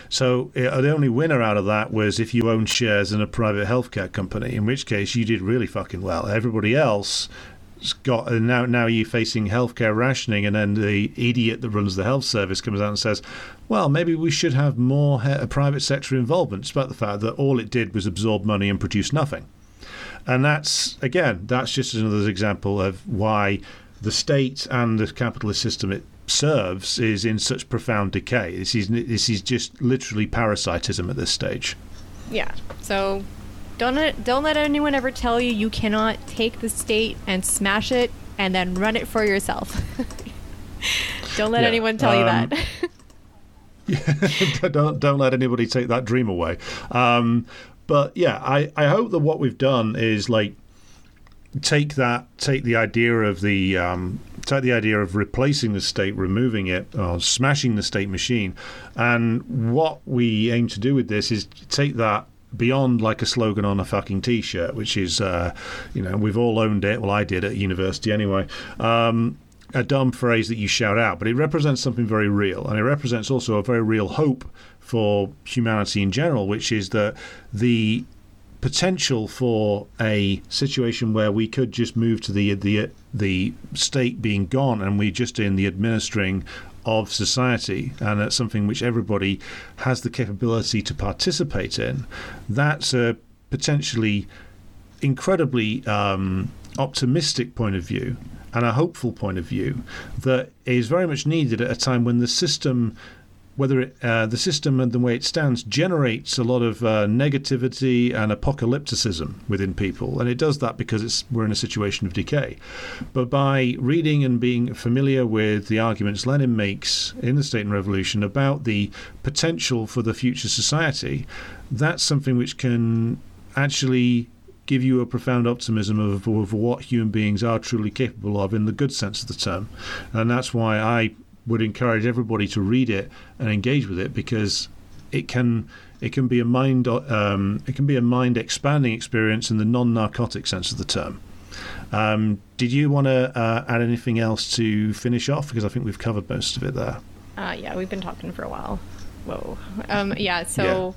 So the only winner out of that was if you owned shares in a private healthcare company, in which case you did really fucking well. Everybody else got and now now you're facing healthcare rationing, and then the idiot that runs the health service comes out and says, "Well, maybe we should have more private sector involvement," despite the fact that all it did was absorb money and produce nothing. And that's, again, that's just another example of why the state and the capitalist system it serves is in such profound decay. This is, this is just literally parasitism at this stage. Yeah. So don't let, don't let anyone ever tell you you cannot take the state and smash it and then run it for yourself. don't let Yeah, anyone tell you um, that. don't, don't let anybody take that dream away. Um, but yeah, I, I hope that what we've done is like take that take the idea of the um, take the idea of replacing the state, removing it, or smashing the state machine, and what we aim to do with this is take that beyond like a slogan on a fucking t-shirt, which is uh, you know we've all owned it. Well, I did at university anyway. Um, a dumb phrase that you shout out, but it represents something very real, and it represents also a very real hope for humanity in general, which is that the potential for a situation where we could just move to the the the state being gone and we're just in the administering of society and that's something which everybody has the capability to participate in that's a potentially incredibly um, optimistic point of view and a hopeful point of view that is very much needed at a time when the system whether it, uh, the system and the way it stands generates a lot of uh, negativity and apocalypticism within people, and it does that because we're in a situation of decay. But by reading and being familiar with the arguments Lenin makes in the State and Revolution about the potential for the future society, that's something which can actually give you a profound optimism of, of what human beings are truly capable of in the good sense of the term, and that's why I would encourage everybody to read it and engage with it because it can it can be a mind um, it can be a mind expanding experience in the non narcotic sense of the term. Um, did you want to uh, add anything else to finish off? Because I think we've covered most of it there. Uh, yeah, we've been talking for a while. Whoa. Um, yeah, so.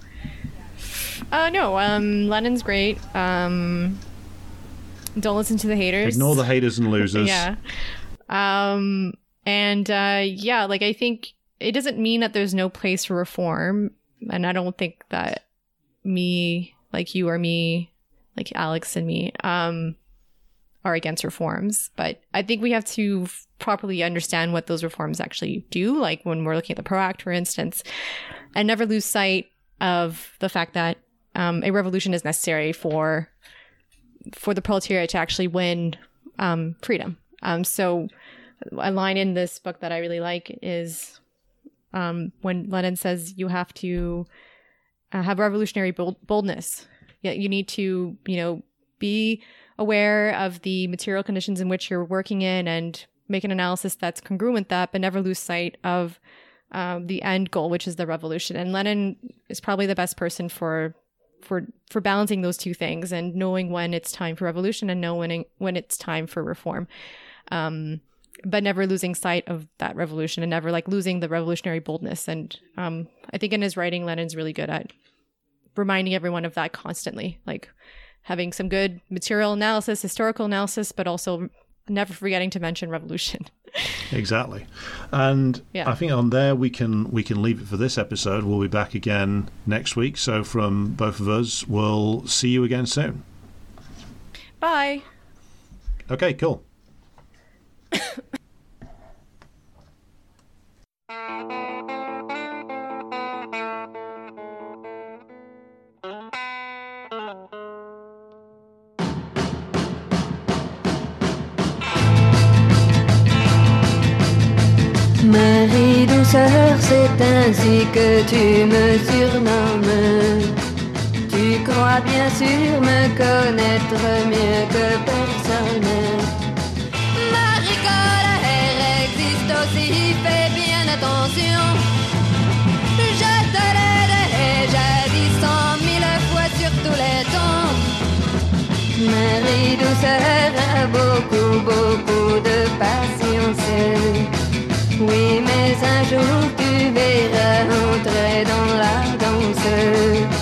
Uh, no, um, Lenin's great. Um, don't listen to the haters. Ignore the haters and losers. yeah. Um, and uh, yeah, like I think it doesn't mean that there's no place for reform. And I don't think that me, like you or me, like Alex and me, um, are against reforms. But I think we have to f- properly understand what those reforms actually do. Like when we're looking at the PRO Act, for instance, and never lose sight of the fact that um, a revolution is necessary for for the proletariat to actually win um, freedom. Um, so a line in this book that I really like is um, when Lenin says you have to uh, have revolutionary bold- boldness. You need to, you know, be aware of the material conditions in which you're working in and make an analysis that's congruent with that, but never lose sight of um, the end goal, which is the revolution. And Lenin is probably the best person for for for balancing those two things and knowing when it's time for revolution and knowing when it's time for reform. Um, but never losing sight of that revolution and never like losing the revolutionary boldness. And um, I think in his writing, Lenin's really good at reminding everyone of that constantly, like having some good material analysis, historical analysis, but also never forgetting to mention revolution. exactly, and yeah. I think on there we can we can leave it for this episode. We'll be back again next week. So from both of us, we'll see you again soon. Bye. Okay, cool. Marie douceur, c'est ainsi que tu me surnommes. Tu crois bien sûr me connaître mieux que personne. aussi, fais bien attention. Je te l'ai déjà dit cent mille fois sur tous les tons. Marie douceur a beaucoup, beaucoup de patience. Oui, mais un jour tu verras entrer dans la danse.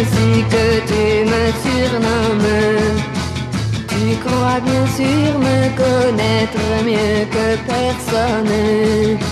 Ainsi que tu me surnommes. Tu crois bien sûr me connaître mieux que personne.